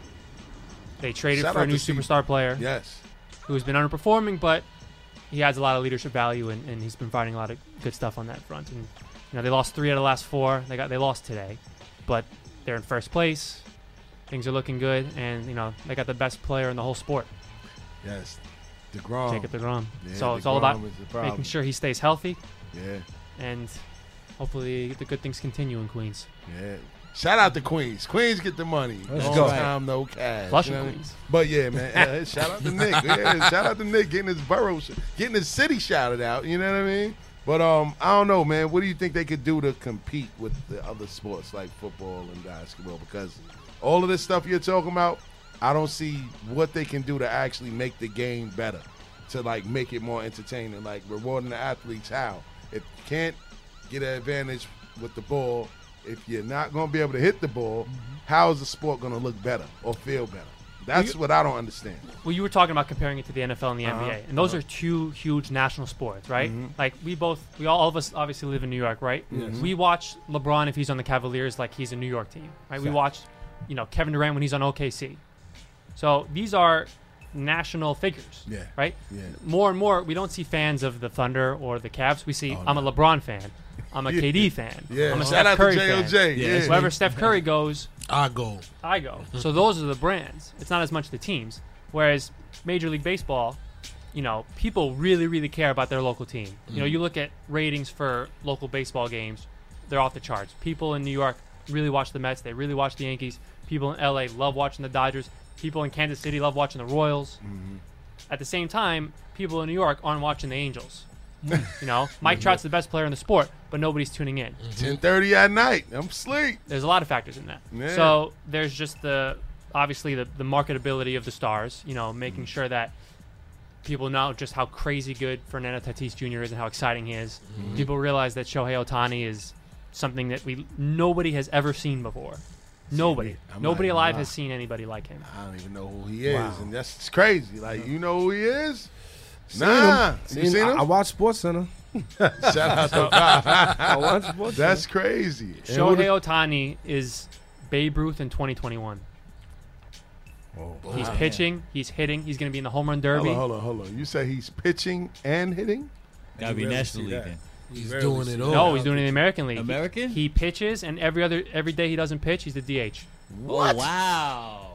They traded Shout for a new to Steve. superstar player. Yes. Who's been underperforming, but he adds a lot of leadership value, and, and he's been providing a lot of good stuff on that front. And you know, they lost three out of the last four. They got they lost today, but they're in first place. Things are looking good, and you know they got the best player in the whole sport, Yes. DeGrom. Jacob Degrom. Yeah, so it's all about DeGrom is the problem. making sure he stays healthy, Yeah. and hopefully the good things continue in Queens. Yeah. Shout out to Queens. Queens get the money. Let's no go. time, no cash. Flushing You know what I mean? Queens. But yeah, man. uh, shout out to Nick. Yeah, shout out to Nick getting his borough, getting his city shouted out. You know what I mean? But um, I don't know, man. What do you think they could do to compete with the other sports like football and basketball? Because all of this stuff you're talking about, I don't see what they can do to actually make the game better, to like make it more entertaining, like rewarding the athletes. How if you can't get an advantage with the ball, if you're not going to be able to hit the ball, how is the sport going to look better or feel better? That's what I don't understand. Well, you were talking about comparing it to the NFL and the Uh-huh, NBA, and those uh-huh. are two huge national sports, right? Mhm. Like we both, we all, all of us obviously live in New York, right? Yes. We watch LeBron if he's on the Cavaliers, like he's a New York team, right? We watch, you know, Kevin Durant when he's on OKC. So these are national figures, Yeah. right? Yeah. More and more, we don't see fans of the Thunder or the Cavs. We see, Oh, I'm no. a LeBron fan. I'm a Yeah. KD fan. Yeah. I'm a Shout Steph out to Curry JOJ, fan. yeah. Wherever Steph Curry goes, I go. I go. So those are the brands. It's not as much the teams. Whereas Major League Baseball, you know, people really, really care about their local team. You know, Mm. you look at ratings for local baseball games, they're off the charts. People in New York really watch the Mets. They really watch the Yankees. People in LA love watching the Dodgers. People in Kansas City love watching the Royals. At the same time, people in New York aren't watching the Angels. you know, Mike Trout's the best player in the sport, but nobody's tuning in. Ten thirty at night. I'm asleep. There's a lot of factors in that. Yeah. So there's just the obviously the, the marketability of the stars. You know, making Mm. sure that people know just how crazy good Fernando Tatis Jr. is and how exciting he is. Mhm. People realize that Shohei Ohtani is something that we nobody has ever seen before. Nobody, I'm nobody alive has seen anybody like him. I don't even know who he is, Wow. and that's it's crazy. Like you know who he is? Seen nah, him. you seen I, him? I watch Sports Center. Shout out to I watch Sports That's Center. crazy. And Shohei Ohtani is Babe Ruth in 2021. Oh, He's Wow. pitching, he's hitting, he's going to be in the home run derby. Hold on, hold on, hold on. You say he's pitching and hitting? Gotta be National League then. He's Rarely doing it all. No, he's doing it in the American League. American? He, pitches, and every other every day he doesn't pitch, he's the DH. Oh, wow.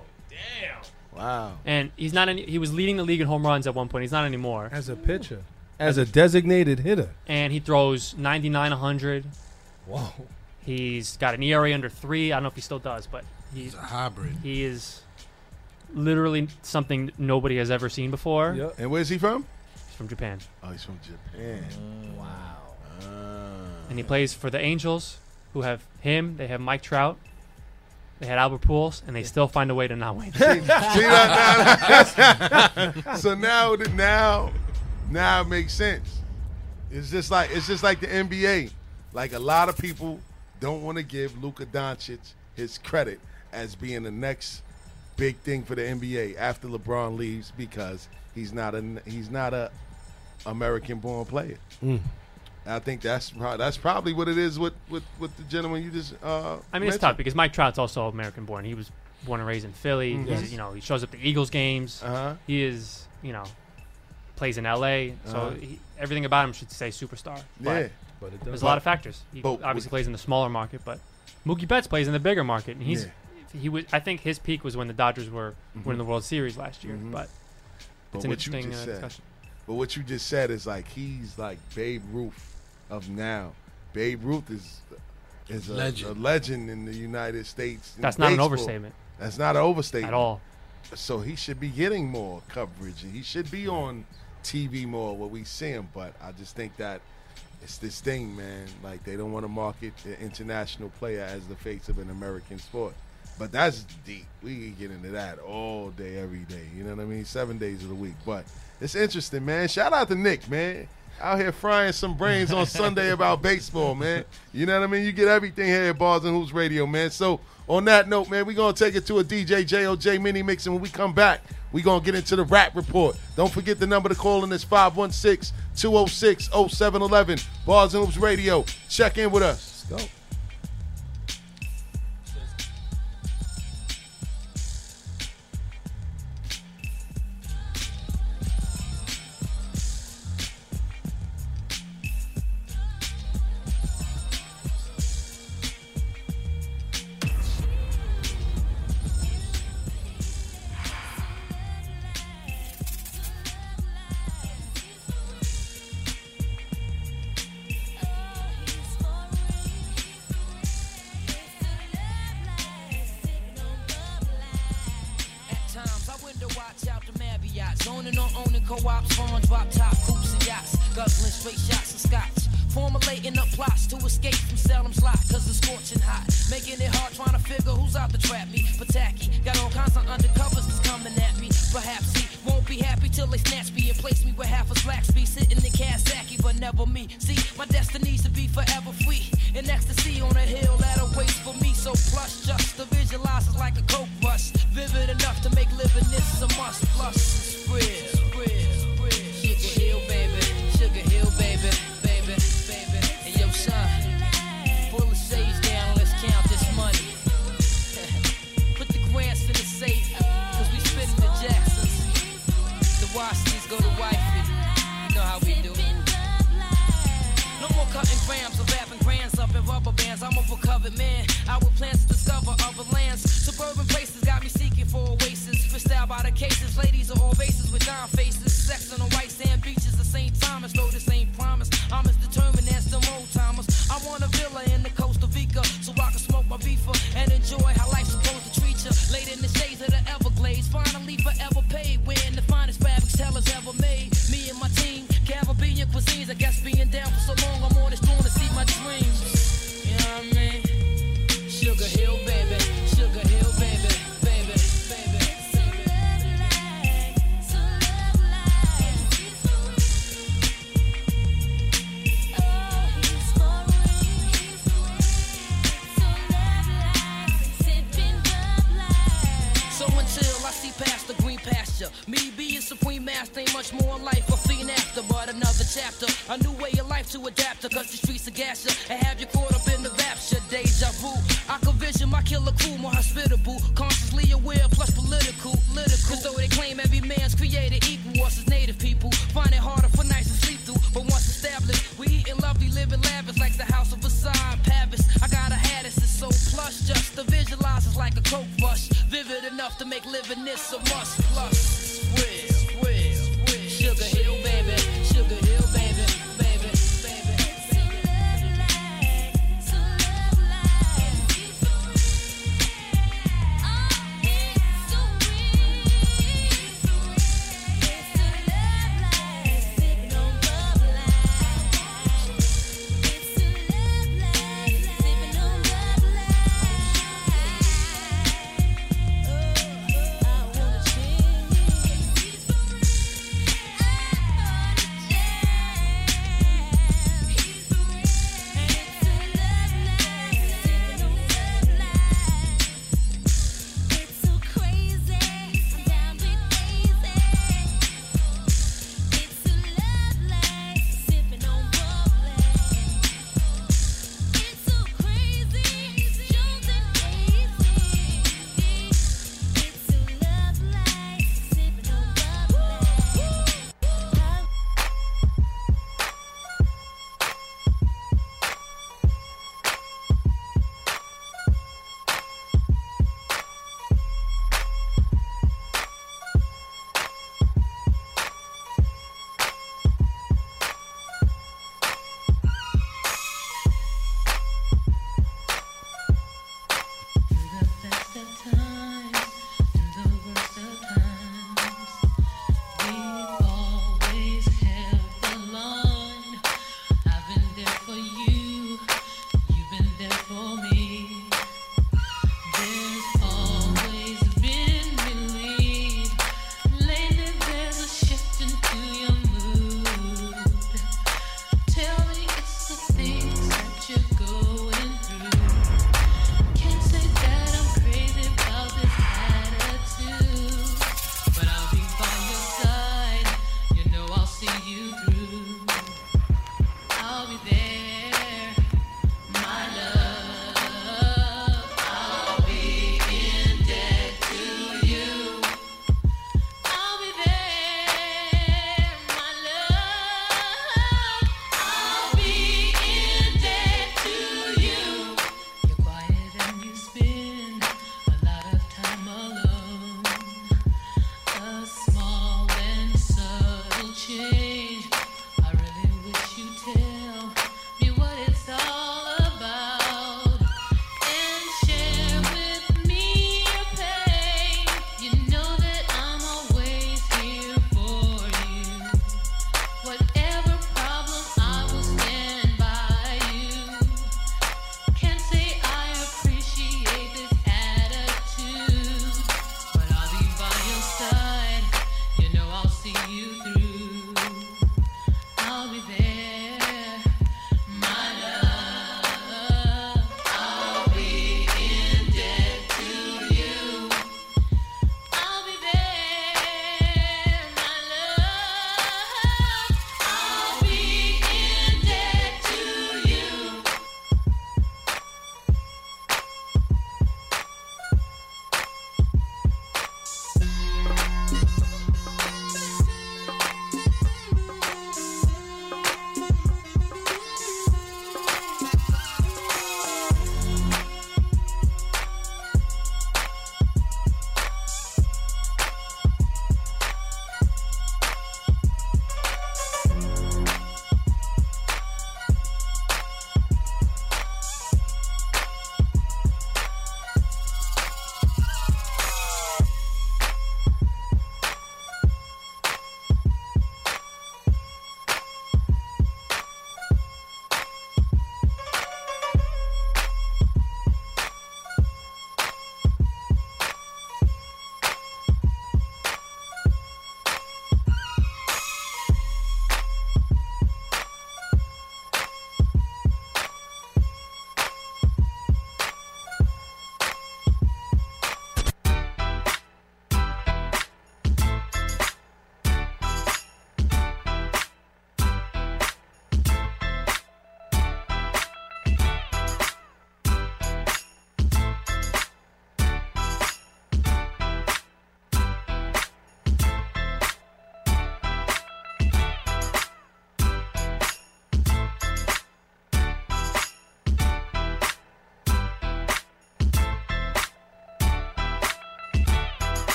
Wow. And he's not any. He was leading the league in home runs at one point. He's not anymore. As a pitcher, as a designated hitter. And he throws 99, 100. Whoa. He's got an ERA under three. I don't know if he still does, but he's He's a hybrid. he is literally something nobody has ever seen before. Yep. And where's he from? He's from Japan, Oh, he's from Japan. Wow. Ah. and he plays for the Angels, who have him. They have Mike Trout. They had Albert Pujols, and they still find a way to not win. See that? Now, now- so now, now, now it makes sense. It's just like it's just like the NBA. Like a lot of people don't want to give Luka Doncic his credit as being the next big thing for the NBA after LeBron leaves because he's not a he's not a American born player. Mm. I think that's pro- that's probably what it is with, with, with the gentleman you just. Uh, I mean, mentioned. it's tough because Mike Trout's also American born. He was born and raised in Philly. Mm-hmm. He's, you know, he shows up to Eagles games. Uh-huh. He is, you know, plays in L.A. So uh-huh. he, everything about him should say superstar. But yeah, but there's a lot of factors. He obviously plays in the smaller market, but Mookie Betts plays in the bigger market, and he's yeah. he was. I think his peak was when the Dodgers were mm-hmm. winning the World Series last year. Mm-hmm. But it's but an interesting uh, discussion. But what you just said is like he's like Babe Ruth of now. Babe Ruth is is a legend, a legend in the United States. That's not an overstatement. That's not an overstatement at all. So he should be getting more coverage. He should be on TV more where we see him. But I just think that it's this thing, man. Like they don't want to market the international player as the face of an American sport. But that's deep. We can get into that all day, every day. You know what I mean? Seven days of the week. But it's interesting, man. Shout out to Nick, man out here frying some brains on Sunday about baseball, man. You know what I mean? You get everything here at Bars and Hoops Radio, man. So on that note, man, we're gonna take it to a DJ JOJ mini mix, and when we come back, we're gonna get into the rap report. Don't forget the number to call in is 516-206-0711. Bars and Hoops Radio. Check in with us. Let's go.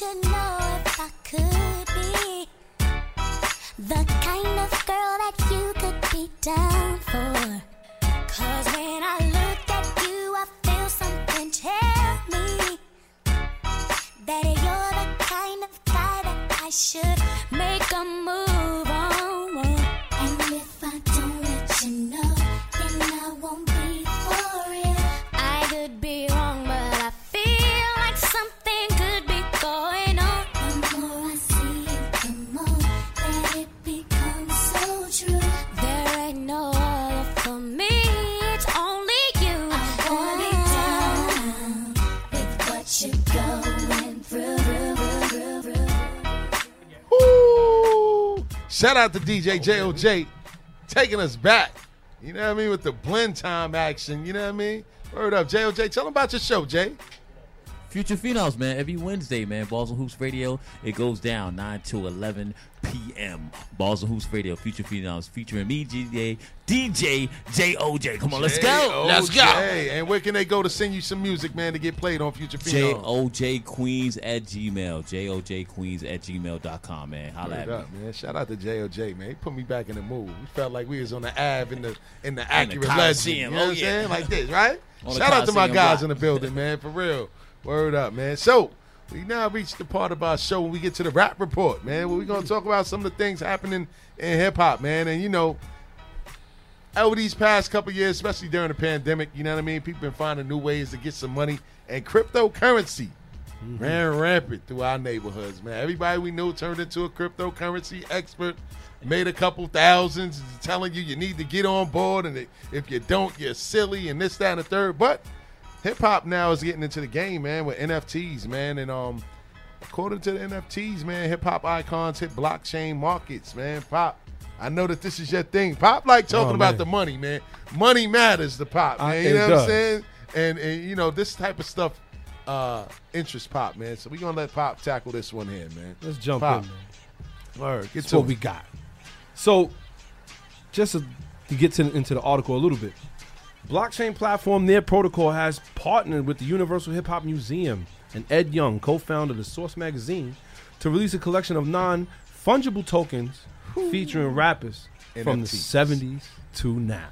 Should know if I could be the kind of girl that you could be down for? Cause when I look at you, I feel something tell me that you're the kind of guy that I should. out to DJ oh, JOJ taking us back. You know what I mean? With the blend time action. You know what I mean? Word up, JOJ. Tell them about your show, Jay. Future Phenoms, man. Every Wednesday, man. Bars and Hoops Radio. It goes down 9 to 11 p.m. Bars and Hoops Radio, Future Phenoms, featuring me, DJ, DJ J.O.J. Come on, let's go. Let's go. Hey, and where can they go to send you some music, man, to get played on Future J Phenom? O J Queens at Gmail. J O J Queens at gmail.com, man. Holla Word at me. up, man. Shout out to JOJ, man. He put me back in the mood. We felt like we was on the Ave in the in the accurate legend. You oh, know what Oh, I'm yeah. saying? Like this, right? Shout out to my guys block. in the building, man. For real. Word up, man. So we now reached the part of our show when we get to the rap report, man. Where we gonna talk about some of the things happening in hip hop, man. And you know, over these past couple years, especially during the pandemic, you know what I mean? People been finding new ways to get some money, and cryptocurrency mm-hmm. ran rampant through our neighborhoods, man. Everybody we knew turned into a cryptocurrency expert, made a couple thousands, telling you you need to get on board, and if you don't, you're silly, and this, that, and the third. But hip hop now is getting into the game, man, with NFTs, man, and um. According to the NFTs, man, hip hop icons hit blockchain markets, man. Pop, I know that this is your thing. Pop like talking Oh, about the money, man. Money matters to Pop, I- man. it you know what. I'm saying? And and you know this type of stuff uh interests Pop, man. So we gonna let Pop tackle this one here, man. Let's jump Pop. in, man. Word, get That's to what it. we got. So, just to, to get to, into the article a little bit, blockchain platform Near Protocol has partnered with the Universal Hip Hop Museum and Ed Young, co-founder of the Source magazine, to release a collection of non-fungible tokens featuring rappers from the 70s to now.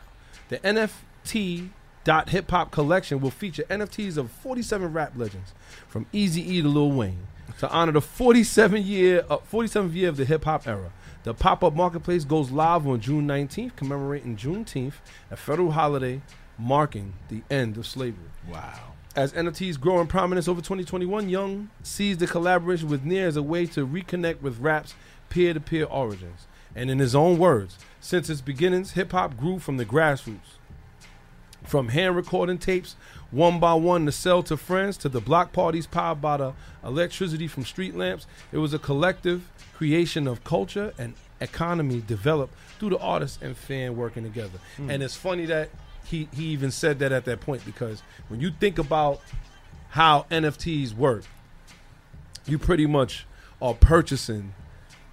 The NFT dot hip hop collection will feature NFTs of 47 rap legends from Easy E to Lil Wayne to honor the 47 year uh, 47th year of the hip hop era. The pop up marketplace goes live on June 19th, commemorating Juneteenth, a federal holiday marking the end of slavery. Wow. As NFTs grow in prominence over 2021, Young sees the collaboration with Near as a way to reconnect with rap's peer to peer origins. And in his own words, since its beginnings, hip hop grew from the grassroots. From hand recording tapes one by one to sell to friends to the block parties powered by the electricity from street lamps, it was a collective creation of culture and economy developed through the artists and fan working together. Hmm. And it's funny that he, he even said that at that point because when you think about how NFTs work, you pretty much are purchasing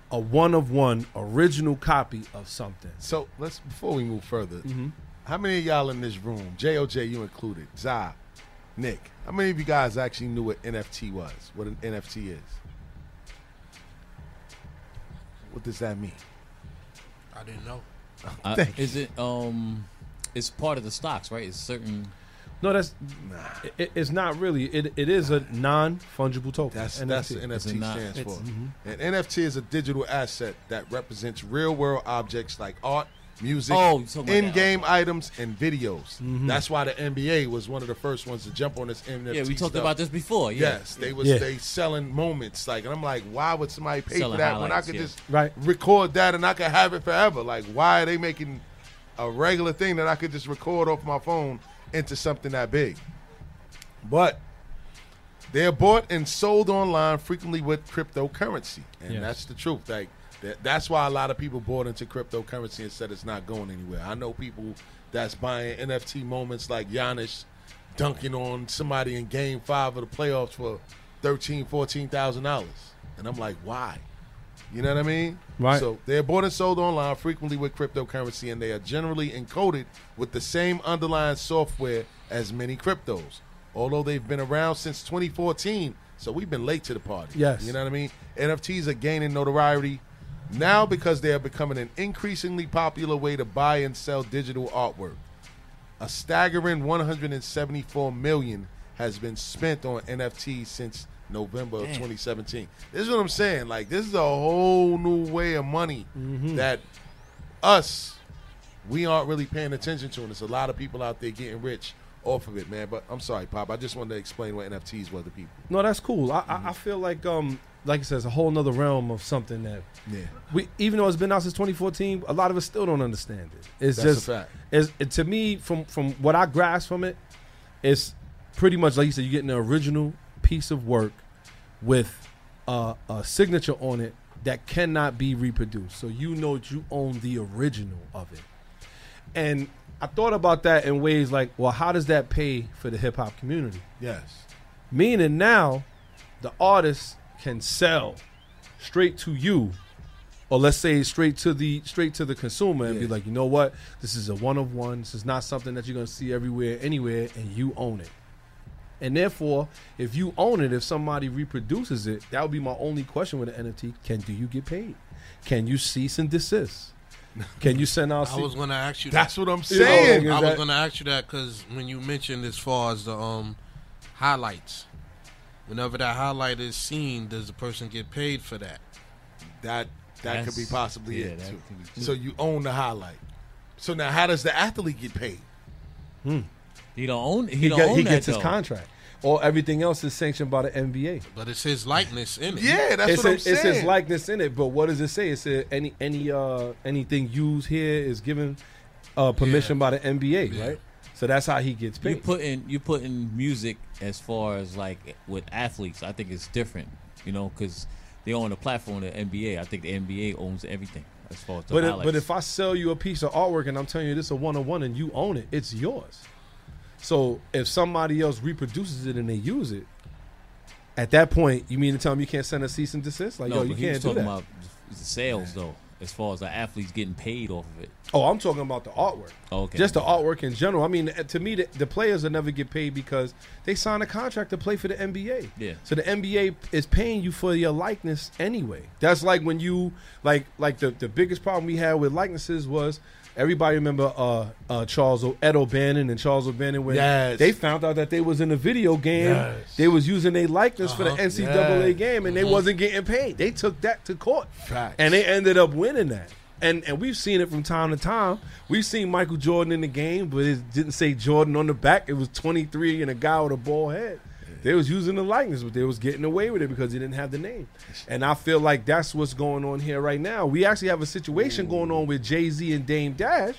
a one of one original copy of something. So let's before we move further, Mm-hmm. how many of y'all in this room, JOJ you included, Zah, Nick, how many of you guys actually knew what NFT was? What an NFT is? What does that mean? I didn't know. Uh, Thank is it um? It's part of the stocks, right? It's certain. No, that's it, it's not really. It it is a non fungible token. That's that's what NFT not- stands it's- for. mhm. An NFT is a digital asset that represents real world objects like art, music, Oh, you talking that. in-game items, and videos. Mhm. That's why the NBA was one of the first ones to jump on this NFT. Yeah, we talked stuff. about this before, yeah. Yes, they was Yeah. they selling moments like, and I'm like, why would somebody pay Selling for that when I could yeah. just Right. record that and I could have it forever? Like, why are they making a regular thing that I could just record off my phone into something that big? But they're bought and sold online frequently with cryptocurrency, and Yes. that's the truth. Like that, that's why a lot of people bought into cryptocurrency and said it's not going anywhere. I know people that's buying NFT moments like Giannis dunking on somebody in Game Five of the playoffs for thirteen, fourteen thousand dollars, and I'm like, why? You know what I mean? Right. So they're bought and sold online frequently with cryptocurrency, and they are generally encoded with the same underlying software as many cryptos. Although they've been around since 2014, so we've been late to the party. Yes. You know what I mean? NFTs are gaining notoriety now because they are becoming an increasingly popular way to buy and sell digital artwork. A staggering 174 million has been spent on NFTs since November of 2017. This is what I'm saying. Like this is a whole new way of money Mm-hmm. that us we aren't really paying attention to, and there's a lot of people out there getting rich off of it, man. But I'm sorry, Pop. I just wanted to explain what NFTs were to people. No, that's cool. I, I, I feel like um like I said, it's a whole nother realm of something that Yeah. we even though it's been out since 2014, a lot of us still don't understand it. It's That's a just fact. It's, it, to me from from what I grasp from it, it's pretty much like you said, you're getting an original piece of work with uh, a signature on it that cannot be reproduced. So you know that you own the original of it. And I thought about that in ways like, well, how does that pay for the hip hop community? Yes. Meaning now the artist can sell straight to you or let's say straight to the straight to the consumer and be like, you know what, this is a one of one. This is not something that you're gonna see everywhere, anywhere, and you own it. And therefore, if you own it, if somebody reproduces it, that would be my only question with an NFT. Can do you get paid? Can you cease and desist? Can you send out? I was going to ask you. That's that. what I'm saying. I was that- to ask you that because when you mentioned as far as the um highlights, whenever that highlight is seen, does the person get paid for that? That that could be possibly yeah, it. too. be too. So you own the highlight. So now, how does the athlete get paid? He don't own. He, He, don't get- own he that, gets his though. contract. Or everything else is sanctioned by the NBA. But it's his likeness in it. Yeah, that's it's a- It's his likeness in it, but what does it say? It said any any uh anything used here is given uh permission by the NBA, right? So that's how he gets paid. You putting you putting music as far as like with athletes. I think it's different, you know, because they own the platform. The NBA. I think the NBA owns everything as far as the But it, but if I sell you a piece of artwork and I'm telling you this is a one on one and you own it, it's yours. So if somebody else reproduces it and they use it, at that point, you mean to tell me you can't send a cease and desist? Like, no, yo, you can't do talking that. about the sales though, as far as the athletes getting paid off of it. Oh, I'm talking about the artwork. Oh, okay. Just the artwork in general. I mean, to me, the, the players will never get paid because they signed a contract to play for the NBA. Yeah. So the NBA is paying you for your likeness anyway. That's like when you like like the, the biggest problem we had with likenesses was everybody remember uh, uh, Charles o- Ed O'Bannon and Charles O'Bannon when Yes. they found out that they was in a video game. Yes. They was using their likeness for the Uh-huh. NCAA Yeah. game and they Mhm. wasn't getting paid. They took that to court. Facts. And they ended up winning that. And and we've seen it from time to time. We've seen Michael Jordan in the game, but it didn't say Jordan on the back. It was 23 and a guy with a bald head. They was using the likeness, but they was getting away with it because they didn't have the name. And I feel like that's what's going on here right now. We actually have a situation going on with Jay Z and Dame Dash,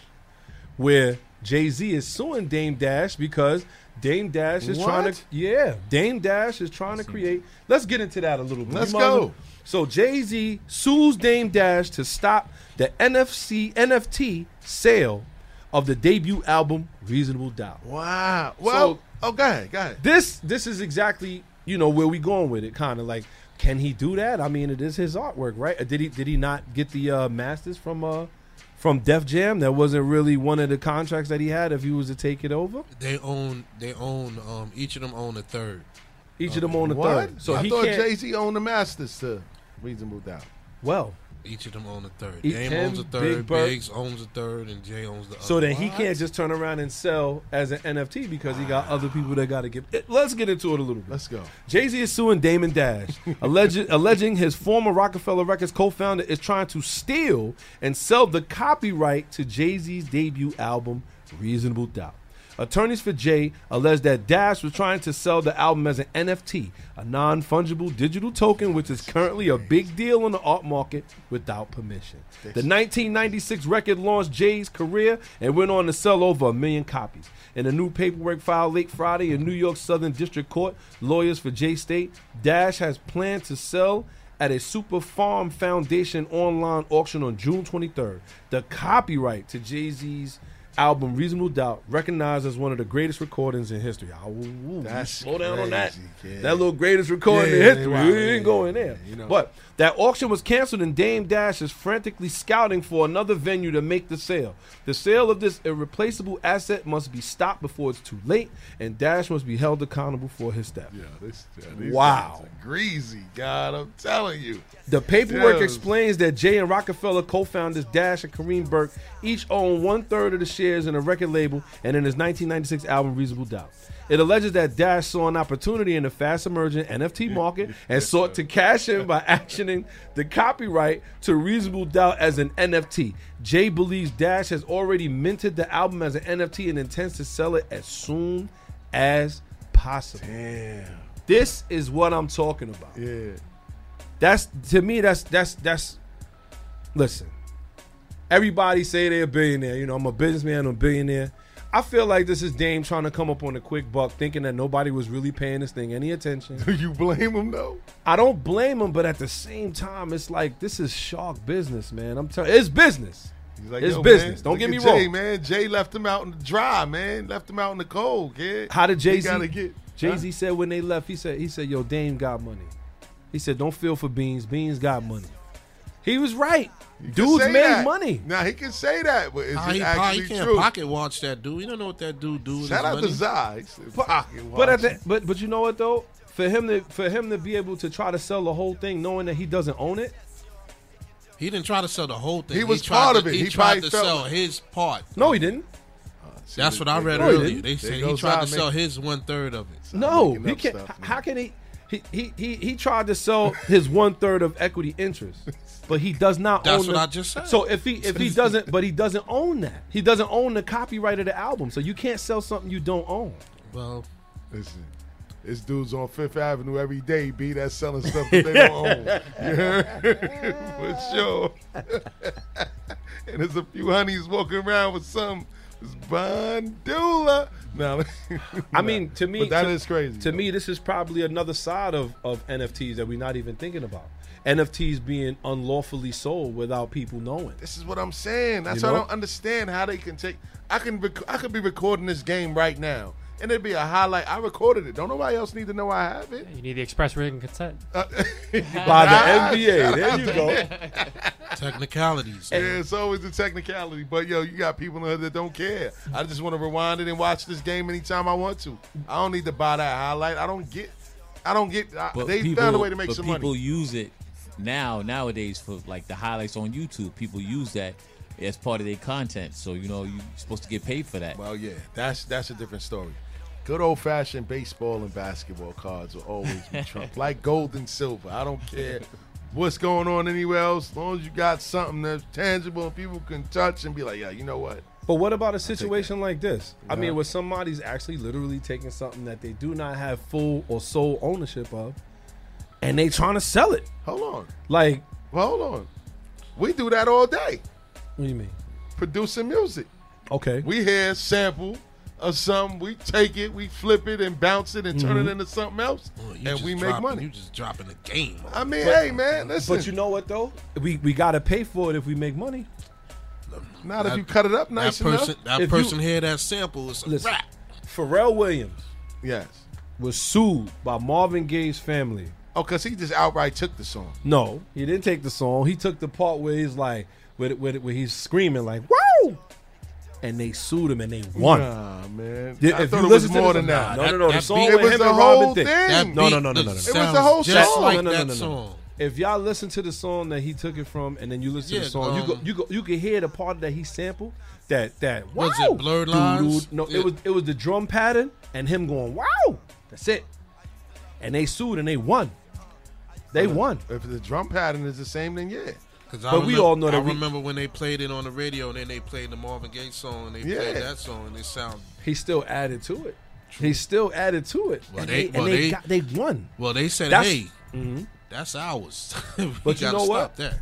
where Jay Z is suing Dame Dash because Dame Dash is trying to yeah, Dame Dash is trying to create. Let's get into that a little bit. Let's go. So Jay Z sues Dame Dash to stop the NFC NFT sale of the debut album Reasonable Doubt. Wow. Well, So- oh, go ahead, go ahead. This this is exactly you know where we going with it. Kind of like, can he do that? I mean, it is his artwork, right? Uh, Did he did he not get the uh, masters from uh from Def Jam? That wasn't really one of the contracts that he had if he was to take it over. They own. They own. Um, each of them own a third. Each of them own a What? third. So I he thought can't. Jay Z owned the masters to Reasonable Doubt. well, Each of them own a third. E- Dame him, owns a Big third. Bird- Biggs owns a third, and Jay owns the other. So then he can't just turn around and sell as an NFT because he got other people that got to give. Eh, Let's get into it a little bit. Let's go. Jay Z is suing Damon Dash, alleged, alleging his former Rockefeller Records co-founder is trying to steal and sell the copyright to Jay Z's debut album, Reasonable Doubt. Attorneys for Jay allege that Dash was trying to sell the album as an NFT, a non-fungible digital token, which is currently a big deal in the art market without permission. The 1996 record launched Jay's career and went on to sell over a million copies. In a new paperwork filed late Friday in New York Southern District Court, lawyers for Jay State, Dash has planned to sell at a Super Farm Foundation online auction on June 23rd. The copyright to Jay Z's album Reasonable Doubt, recognized as one of the greatest recordings in history. Ah, ooh, That's slow down on that. That little greatest recording Yeah, in history. wow, we yeah, didn't go there. you know. But that auction was canceled, and Dame Dash is frantically scouting for another venue to make the sale. The sale of this irreplaceable asset must be stopped before it's too late, and Dash must be held accountable for his step. Yeah, this, yeah, Wow. greasy, God, I'm telling you. The paperwork explains that Jay and Rockefeller co-founders Dash and Kareem Burke each own one third of the shares in a record label and in his 1996 album Reasonable Doubt. It alleges that Dash saw an opportunity in the fast emerging NFT market and sought to cash in by actioning the copyright to Reasonable Doubt as an NFT. Jay believes Dash has already minted the album as an NFT and intends to sell it as soon as possible. Damn. This is what I'm talking about. Yeah. That's to me. That's that's that's. Listen, everybody say they're a billionaire. You know, I'm a businessman. I'm a billionaire. I feel like this is Dame trying to come up on a quick buck, thinking that nobody was really paying this thing any attention. Do you blame him though? I don't blame him, but at the same time, it's like this is shark business, man. I'm telling, it's business. He's like, it's business. man, don't get me at wrong. Man. Jay left him out in the dry, man. Left him out in the cold, kid. How did Jay Z? Jay Z said when they left, he said he said, "Yo, Dame got money." He said, "Don't feel for Beans. Beans got money." He was right. He Dudes made that. money. Now he can say that, but is How it he, how actually he can't true? pocket watch that dude. You don't know what that dude do with Shout his out money. to Zai. He said, Pocket But at watch. the, but but you know what though? For him to for him to be able to try to sell the whole thing, knowing that he doesn't own it. He didn't try to sell the whole thing. He was tried part to- of it. He, He tried to sell like- his part. No, he didn't. Ah, That's what I read No, earlier. They said he tried to Zai sell his one third of it. No, he can't. stuff, how can he? He, he, he, he tried to sell his one third of equity interest, but he does not That's own. what the- I just said. So if he if he doesn't, but he doesn't own that. He doesn't own the copyright of the album, so you can't sell something you don't own. Well, Listen, this dude's on Fifth Avenue every day, B, that's selling stuff that they don't own. You heard? For sure. and there's a few honeys walking around with some this Bandula. No, I mean, to me, but that to, is crazy. To though. me, this is probably another side of, of NFTs that we're not even thinking about. NFTs being unlawfully sold without people knowing. This is what I'm saying. That's You why I don't understand how they can take. I can rec- I could be recording this game right now, and it'd be a highlight. I recorded it. Don't nobody else need to know I have it. You need the express written consent. Uh, By the NBA. There you go. technicalities. Yeah, it's always the technicality. But yo, you got people in there that don't care. I just want to rewind it and watch this game anytime I want to. I don't need to buy that highlight. I don't get. I don't get. I, But they people, found a way to make but some people money. use it now nowadays for like the highlights on YouTube. People use that as part of their content. So you know you're supposed to get paid for that. Well, yeah, that's that's a different story. Good old fashioned baseball and basketball cards will always be Trump, like gold and silver. I don't care what's going on anywhere else, as long as you got something that's tangible and people can touch and be like, yeah, you know what? But what about a situation like this? I Yeah. mean, where somebody's actually literally taking something that they do not have full or sole ownership of, and they trying to sell it. Hold on, Like, well, hold on. We do that all day, what do you mean? producing music. Okay. We hear a sample of something, we take it, we flip it and bounce it and turn Mhm. it into something else, Well, and just we make dropping- money. You just dropping the game. I mean, But- hey man, listen. But you know what though? We we gotta pay for it if we make money. not if you cut it up nice that person, enough. that If you- person hear that sample, it's a Listen, rap. Pharrell Williams Yes. was sued by Marvin Gaye's family. Oh, because he just outright took the song. No, he didn't take the song. He took the part where he's like, where, where, where he's screaming like, "Woo!" and they sued him and they won. Nah, man. Yeah, I if thought you it was listen to more the- than that. No, no, no. The song beat- with It was him the and whole Robin Thicke. thing. No, no, no, no, no, no. It was the whole just song. like no, no, no, that no, no. song. If y'all listen to the song that he took it from, and then you listen to the song, you go, um, you go, you can hear the part that he sampled. That that wow, Was it Blurred Lines? doo-doo. No, Yeah. it was it was the drum pattern and him going wow. That's it. And they sued and they won. They won. If the drum pattern is the same, then yeah. Cause But we all know that I we- remember when they played it on the radio, and then they played the Marvin Gaye song, and they Yeah. played that song, and it sound He still added to it. He still added to it. Well, and they- they, well, and they, they- got they won. well. They said, That's- "Hey, Mhm. that's ours." But you know stop what? That.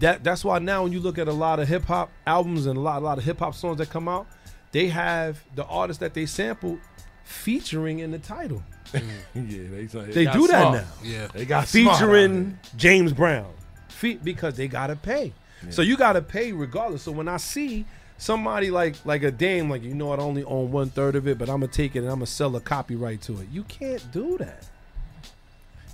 That that's why now when you look at a lot of hip hop albums and a lot a lot of hip hop songs that come out, they have the artists that they sampled featuring in the title. Mm. yeah, they, They do that now. Yeah. They got smart featuring James Brown, Fe- because they gotta pay. So you gotta pay regardless. So when I see somebody like like a Dame, like you know, I only own one third of it, but I'm gonna take it and I'm gonna sell a copyright to it. You can't do that.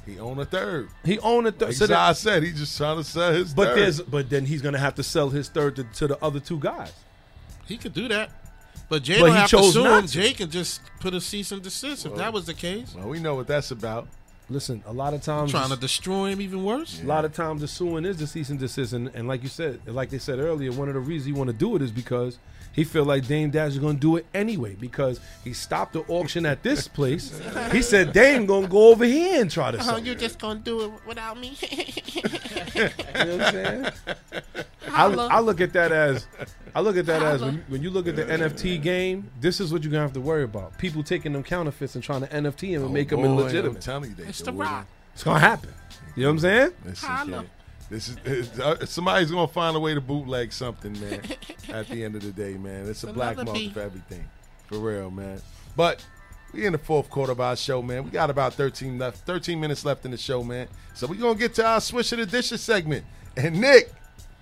He own a third. He own a third. Like so that- I said, he just trying to sell his but third. there's but then he's gonna have to sell his third to, to the other two guys. He could do that, but Jay But don't he have to chose sue not him. to. Jay can just put a cease and desist if that was the case. well, we know what that's about. Listen, a lot of times Trying to destroy him even worse. A lot of times the suing is the cease and desist, and, and like you said, like they said earlier, one of the reasons he want to do it is because he feel like Dame Dash is going to do it anyway because he stopped the auction at this place. he said Dame going to go over here and try to uh-huh, sell. it. you just gonna do it without me? You know what I'm saying? I, I look at that as I look at that as when, when you look at the NFT game, this is what you're gonna have to worry about. People taking them counterfeits and trying to NFT them and oh, make them Oh, Boy, I'm illegitimate. telling you, they It's the it. rock. It's gonna happen. You know what I'm saying? Listen, Holla. kid, This is uh, somebody's gonna find a way to bootleg something, man. at the end of the day, man, it's a black market beat. for everything, for real, man. But we in the fourth quarter of our show, man. We got about 13 left, 13 minutes left in the show, man. So we gonna get to our swish of the dishes segment. And Nick,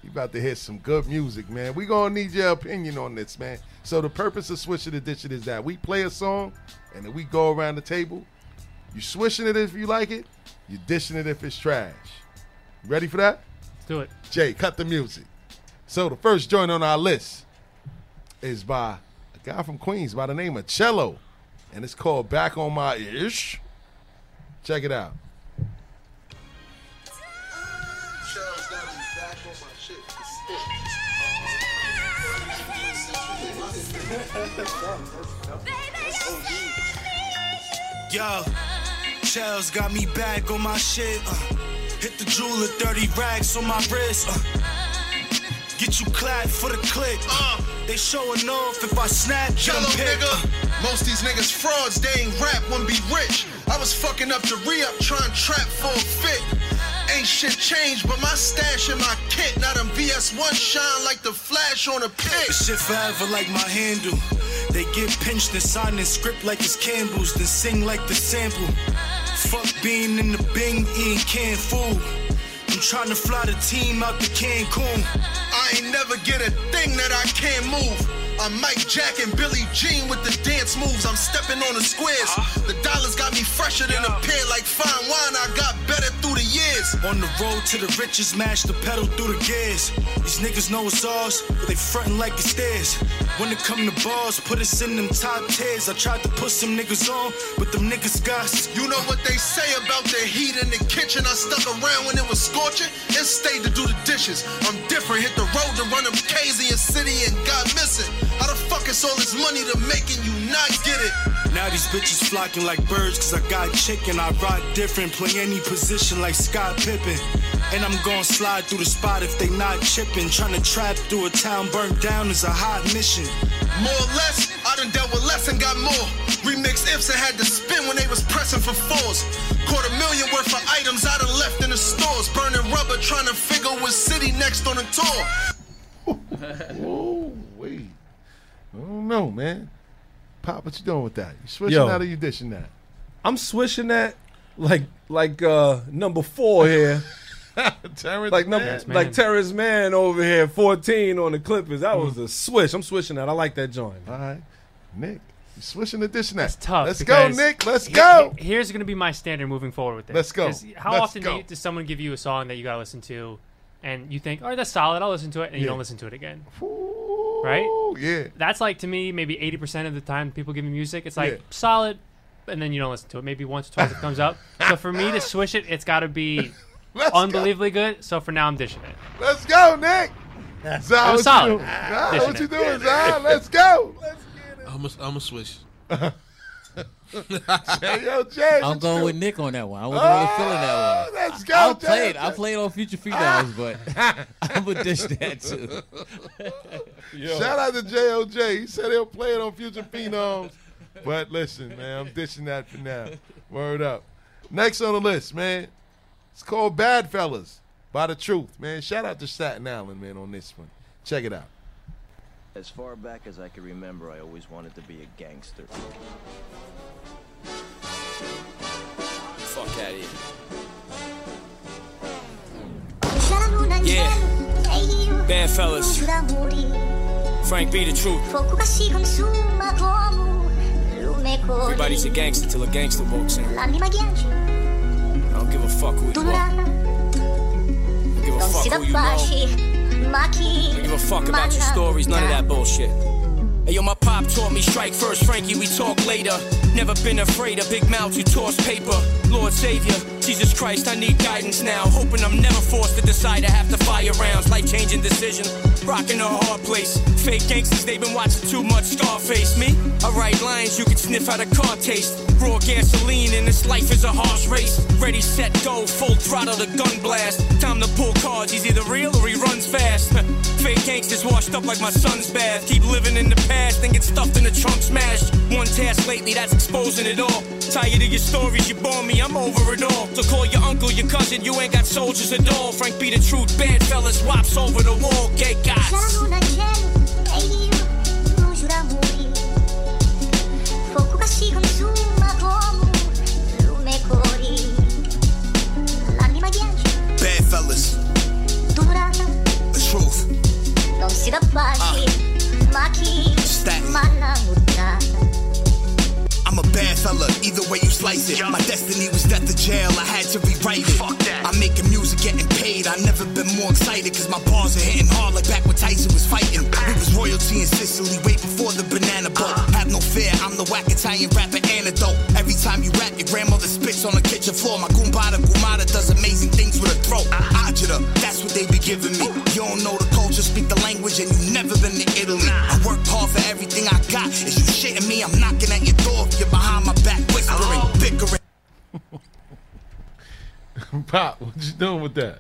you about to hit some good music, man. We gonna need your opinion on this, man. So the purpose of swish of the dish is that we play a song, and then we go around the table. You swishing it if you like it. You dishing it if it's trash. Ready for that? Let's do it. Jay, cut the music. So the first joint on our list is by a guy from Queens by the name of Cello, and it's called "Back on My Ish." Check it out. Yo, Shells got me back on my shit. Uh, hit the jeweler, 30 rags on my wrist. Uh, get you clapped for the click. Uh, they showing off if I snap, Yellow nigga. Most these niggas frauds, they ain't rap, when be rich. I was fucking up the re-up, trying to trap for a fit. Ain't shit changed, but my stash and my kit. Now them VS1 shine like the flash on a pic. This shit forever like my handle. They get pinched and sign the script like it's Campbell's, then sing like the sample. Fuck being in the Bing eating canned food. I'm trying to fly the team out to Cancun. I ain't never get a thing that I can't move. I'm Mike Jack and Billy Jean with the dance moves. I'm stepping on the squares. Uh-huh. The dollars got me fresher than a pear like fine wine. I got better through the years. On the road to the riches, mash the pedal through the gears. These niggas know it's ours, but they frontin' like it's theirs. When it come to bars, put us in them top tiers. I tried to put some niggas on, but them niggas got You know what they say about the heat in the kitchen? I stuck around when it was scorching and stayed to do the dishes. I'm different, hit the road to run them K's in your city and got missing. How the fuck is all this money to making you not get it? Now these bitches flocking like birds, cause I got chicken. I ride different, play any position like Scott Pippen. And I'm gon' slide through the spot if they not chipping. Tryna trap through a town burnt down is a hot mission. More or less, I done dealt with less and got more. Remix ifs and had to spin when they was pressing for fours. Quarter million worth of items I done left in the stores. Burning rubber, trying to figure what city next on the tour. Oh, wait. I don't know, man. Pop, what you doing with that? You switching Yo. out or you dishing that? I'm swishing that like like uh number four here. Terrence like number Mann. like Terrence Mann over here, 14 on the Clippers. That was a swish. I'm swishing that. I like that joint. All right. Nick, you swishing or dishing that? That's tough. Let's go, Nick. Let's he- go. he- here's going to be my standard moving forward with this. Let's go. 'Cause How Let's often go. Do you, does someone give you a song that you got to listen to, and you think, "Oh, that's solid. I'll listen to it," and you don't listen to it again? right? Yeah. That's like to me, maybe eighty percent of the time people give me music, it's like Yeah. solid, and then you don't listen to it. Maybe once or twice it comes up. So for me to swish it, it's got to be unbelievably good. So for now, I'm dishing it. Let's go, Nick. Zah, It what solid. you doing? Zah, what you doing, Zah? Let's go. let's I'm a, I'm a switch. Yo, Jay. I'm going with Nick on that one. I wasn't really oh, feeling that one. Let's go, I'll Jay. I'll play it on Future Phenoms, ah. but I'm gonna dish that too. Shout out to JOJ. He said he'll play it on Future Phenoms. But listen, man, I'm dishing that for now. Word up. Next on the list, man. It's called Bad Fellas by The Truth, man. Shout out to Staten Island, man, on this one. Check it out. As far back as I can remember, I always wanted to be a gangster. Fuck out of here. Yeah. Bad fellas. Frank B. The truth. Fogo che si consuma come lume Everybody's a gangster till a gangster walks in. L'anima ghiaccia, I don't give a fuck who you are. I don't give a non fuck who you know. Pace, ma I don't give a fuck about your stories, none of that bullshit. Hey, yo, my pop taught me strike first, Frankie, we talk later. Never been afraid of big mouths who toss paper. Lord Savior, Jesus Christ, I need guidance now. Hoping I'm never forced to decide I have to fire rounds. Life changing decision, rocking a hard place. Fake gangsters, they've been watching too much Scarface. Me, I write lines you can sniff out a car taste. Raw gasoline, and this life is a harsh race. Ready, set, go, full throttle, the gun blast. Time to pull cards, he's either real or he runs fast. Fake gangsters washed up like my son's bath. Keep living in the past and get stuffed in the trunk smashed. One task lately, that's exposing it all. Tired of your stories, you bore me, I'm over it all. So call your uncle, your cousin, you ain't got soldiers at all. Frank be the truth, bad fellas, wops over the wall, gay guys. What with that?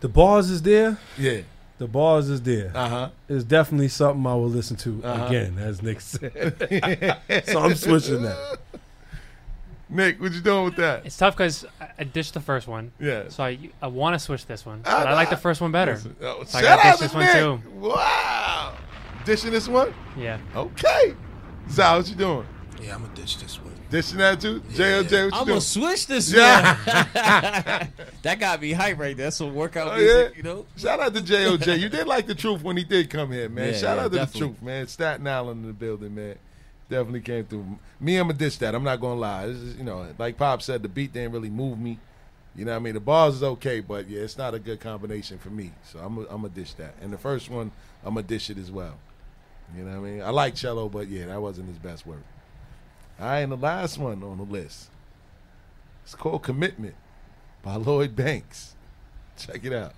The bars is there. Yeah. The bars is there. Uh huh. It's definitely something I will listen to Uh-huh. again, as Nick said. so I'm switching that. Nick, what you doing with that? It's tough because I, I ditched the first one. Yeah. So I I want to switch this one, but Ah, I like the first one better. Listen, oh, so I gotta out ditch to this one Nick. too. Wow. Dishing this one? Yeah. Okay. Zal, what you doing? Yeah, I'm gonna ditch this one. Dishing that too? JOJ, what you I'm doing? gonna switch this Yeah. that got me hype right there. Some workout Oh, music, yeah? you know. Shout out to JOJ. You did like the truth when he did come here, man. Yeah, Shout yeah, out to definitely. the truth, man. Staten Island in the building, man. Definitely came through. Me, I'm gonna dish that. I'm not gonna lie. This is, you know, like Pop said, the beat didn't really move me. You know what I mean? The bars is okay, but yeah, it's not a good combination for me. So I'm I'm gonna dish that. And the first one, I'm gonna dish it as well. You know what I mean? I like cello, but yeah, that wasn't his best work. Right, and the last one on the list. It's called Commitment by Lloyd Banks. Check it out.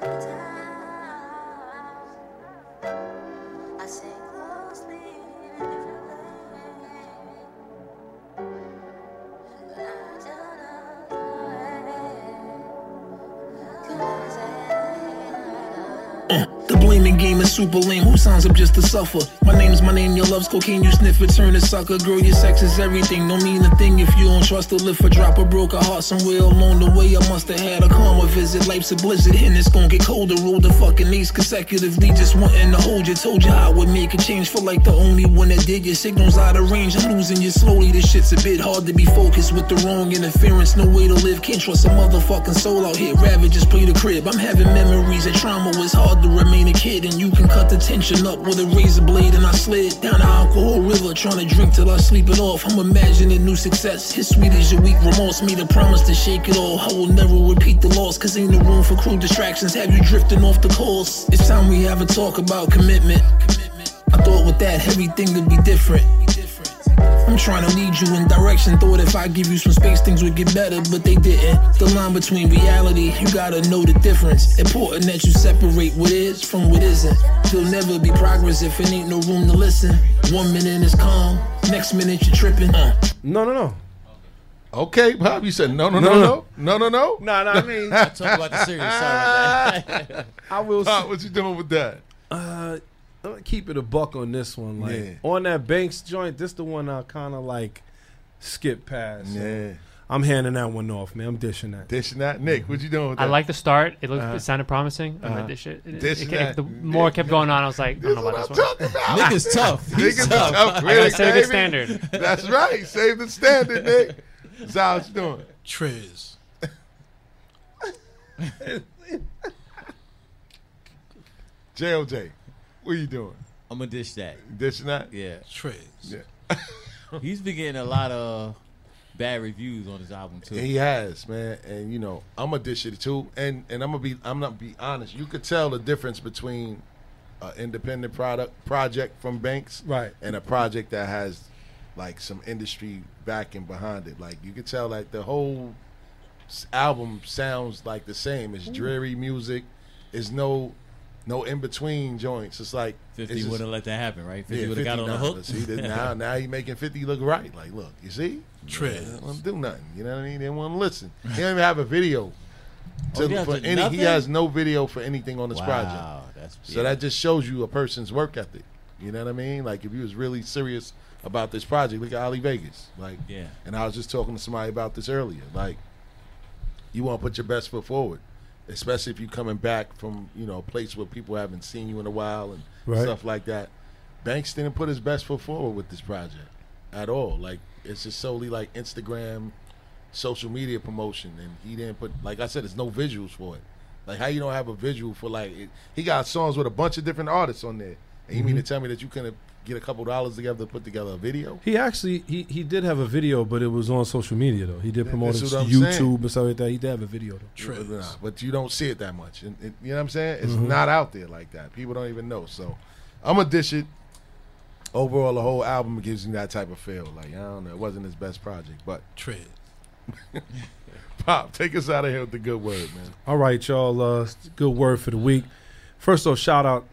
I The game is super lame. Who signs up just to suffer? My name's my name, your love's cocaine. You sniff it, turn a sucker. Girl, your sex is everything. Don't mean a thing if you don't trust to live for drop a broke a heart somewhere along the way. I must have had a karma visit. Life's a blizzard, and it's gonna get colder. Roll the fucking ace consecutively. Just wanting to hold you. Told you I would make a change. Feel like the only one that did. Your signals out of range. I'm losing you slowly. This shit's a bit hard to be focused with the wrong interference. No way to live. Can't trust a motherfucking soul out here. Just play the crib. I'm having memories of trauma. It's hard to remain a kid, and you can cut the tension up with a razor blade. And I slid down the alcohol river, trying to drink till I sleep it off. I'm imagining new success. His sweet as your weak remorse. Made a promise to shake it all. I will never repeat the loss, cause ain't no room for cruel distractions. Have you drifting off the course? It's time we have a talk about commitment. I thought with that, everything would be different. I'm trying to lead you in direction. Thought if I give you some space, things would get better, but they didn't. The line between reality, you gotta know the difference. Important that you separate what is from what isn't. There'll never be progress if it ain't no room to listen. One minute is calm, next minute you're tripping. Uh. No, no, no. Okay, Pop, you said no, no, no, no, no, no, no. No, no, I mean, I talk about the serious side of. I will. Pop, what you doing with that? Uh, I'm gonna keep it a buck on this one. Like Yeah. on that Banks joint, this the one I kind of like skip past. So Yeah. I'm handing that one off, man. I'm dishing that. Dishing that, Nick. What you doing with that? I like the start. It looked, Uh-huh. it sounded promising. I'm Uh-huh. like, this shit. It, it, Dishing it- that. the more it kept going on, I was like, I don't know about this one. Nick is tough. He's Niggas tough. tough I gotta save the standard. That's right. Save the standard, Nick. Zal, what you doing? Triz. JOJ, what are you doing? I'm gonna dish that. Dishing that? Yeah. Triz. Yeah. He's been getting a lot of bad reviews on his album too. He has, man, and you know I'm gonna dish it too, and and I'm gonna be I'm not be honest. You could tell the difference between an independent product project from Banks, Right. and a project that has like some industry backing behind it. Like you could tell like the whole album sounds like the same. It's dreary music. There's no no in between joints. It's like Fifty it's just- wouldn't let that happen, right? Fifty yeah, would have got on the hook. See, now, now he making fifty look right. Like, look, you see, Triz. They didn't do nothing. You know what I mean? They want to listen. He don't even have a video. Oh, To, he has for to- any, nothing? he has no video for anything on this Wow, project. that's- so yeah. that just shows you a person's work ethic. You know what I mean? Like if he was really serious about this project, look at Ali Vegas. Like, Yeah. And I was just talking to somebody about this earlier. Like, you want to put your best foot forward, especially if you're coming back from you know a place where people haven't seen you in a while and Right. stuff like that. Banks didn't put his best foot forward with this project at all. Like it's just solely like Instagram, social media promotion, and he didn't put like I said, there's no visuals for it. Like how you don't have a visual for like it, he got songs with a bunch of different artists on there, and you mean to mm-hmm. tell me that you couldn't get a couple dollars together to put together a video? He actually he, he did have a video, but it was on social media though. He did promote it That's to YouTube saying. and stuff like that. He did have a video though. But, nah, but you don't see it that much. And, and- you know what I'm saying? It's Mhm. not out there like that. People don't even know. So I'm gonna dish it. Overall, the whole album gives me that type of feel. Like I don't know, it wasn't his best project, but Tread. Pop, take us out of here with the good word, man. All right, y'all. Uh, good word for the week. First off, shout out to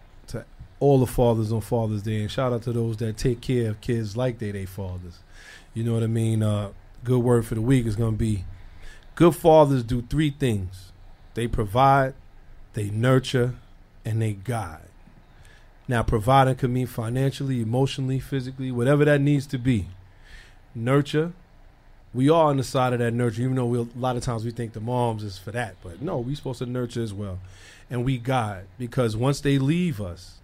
all the fathers on Father's Day, and shout out to those that take care of kids like they they fathers. You know what I mean? Uh, good word for the week is going to be: good fathers do three things: they provide, they nurture, and they guide. Now, providing can mean financially, emotionally, physically, whatever that needs to be. Nurture, we are on the side of that nurture, even though we, a lot of times we think the moms is for that. But no, we supposed to nurture as well. And we guide because once they leave us,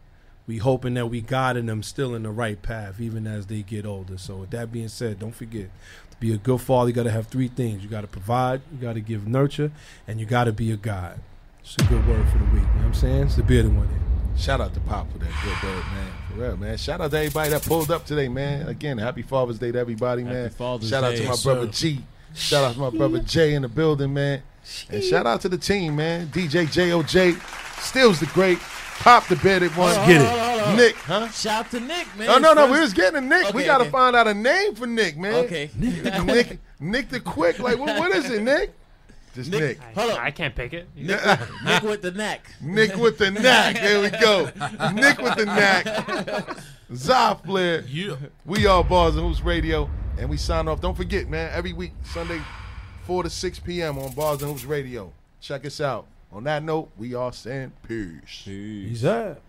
we hoping that we guiding them still in the right path, even as they get older. So with that being said, don't forget to be a good father, you gotta have three things. You gotta provide, you gotta give nurture, and you gotta be a guide. It's a good word for the week. You know what I'm saying? It's the bearded one here. Shout out to Pop for that good word, man. For real, man. Shout out to everybody that pulled up today, man. Again, happy Father's Day to everybody, man. Father's shout out to my Yes, brother. G. Shout out to my brother Jay in the building, man. And shout out to the team, man. DJ JOJ, Stills the Great, Pop the bearded one. Hold on, hold on, hold on, hold on. Nick, huh? Shout out to Nick, man. Oh no, no, First- we was getting a Nick. we gotta okay. find out a name for Nick, man. Okay. Nick, Nick the Quick. Like, what, what is it, Nick? Just Nick. Hold up. I can't pick it. Nick, Nick with the neck. Nick with the knack. There we go. Nick with the knack. Zoff Flair. Yeah. We are Bars and Hoops Radio. And we sign off. Don't forget, man, every week, Sunday, 4 to 6 p.m. on Bars and Hoops Radio. Check us out. On that note, we are saying peace. Peace. up.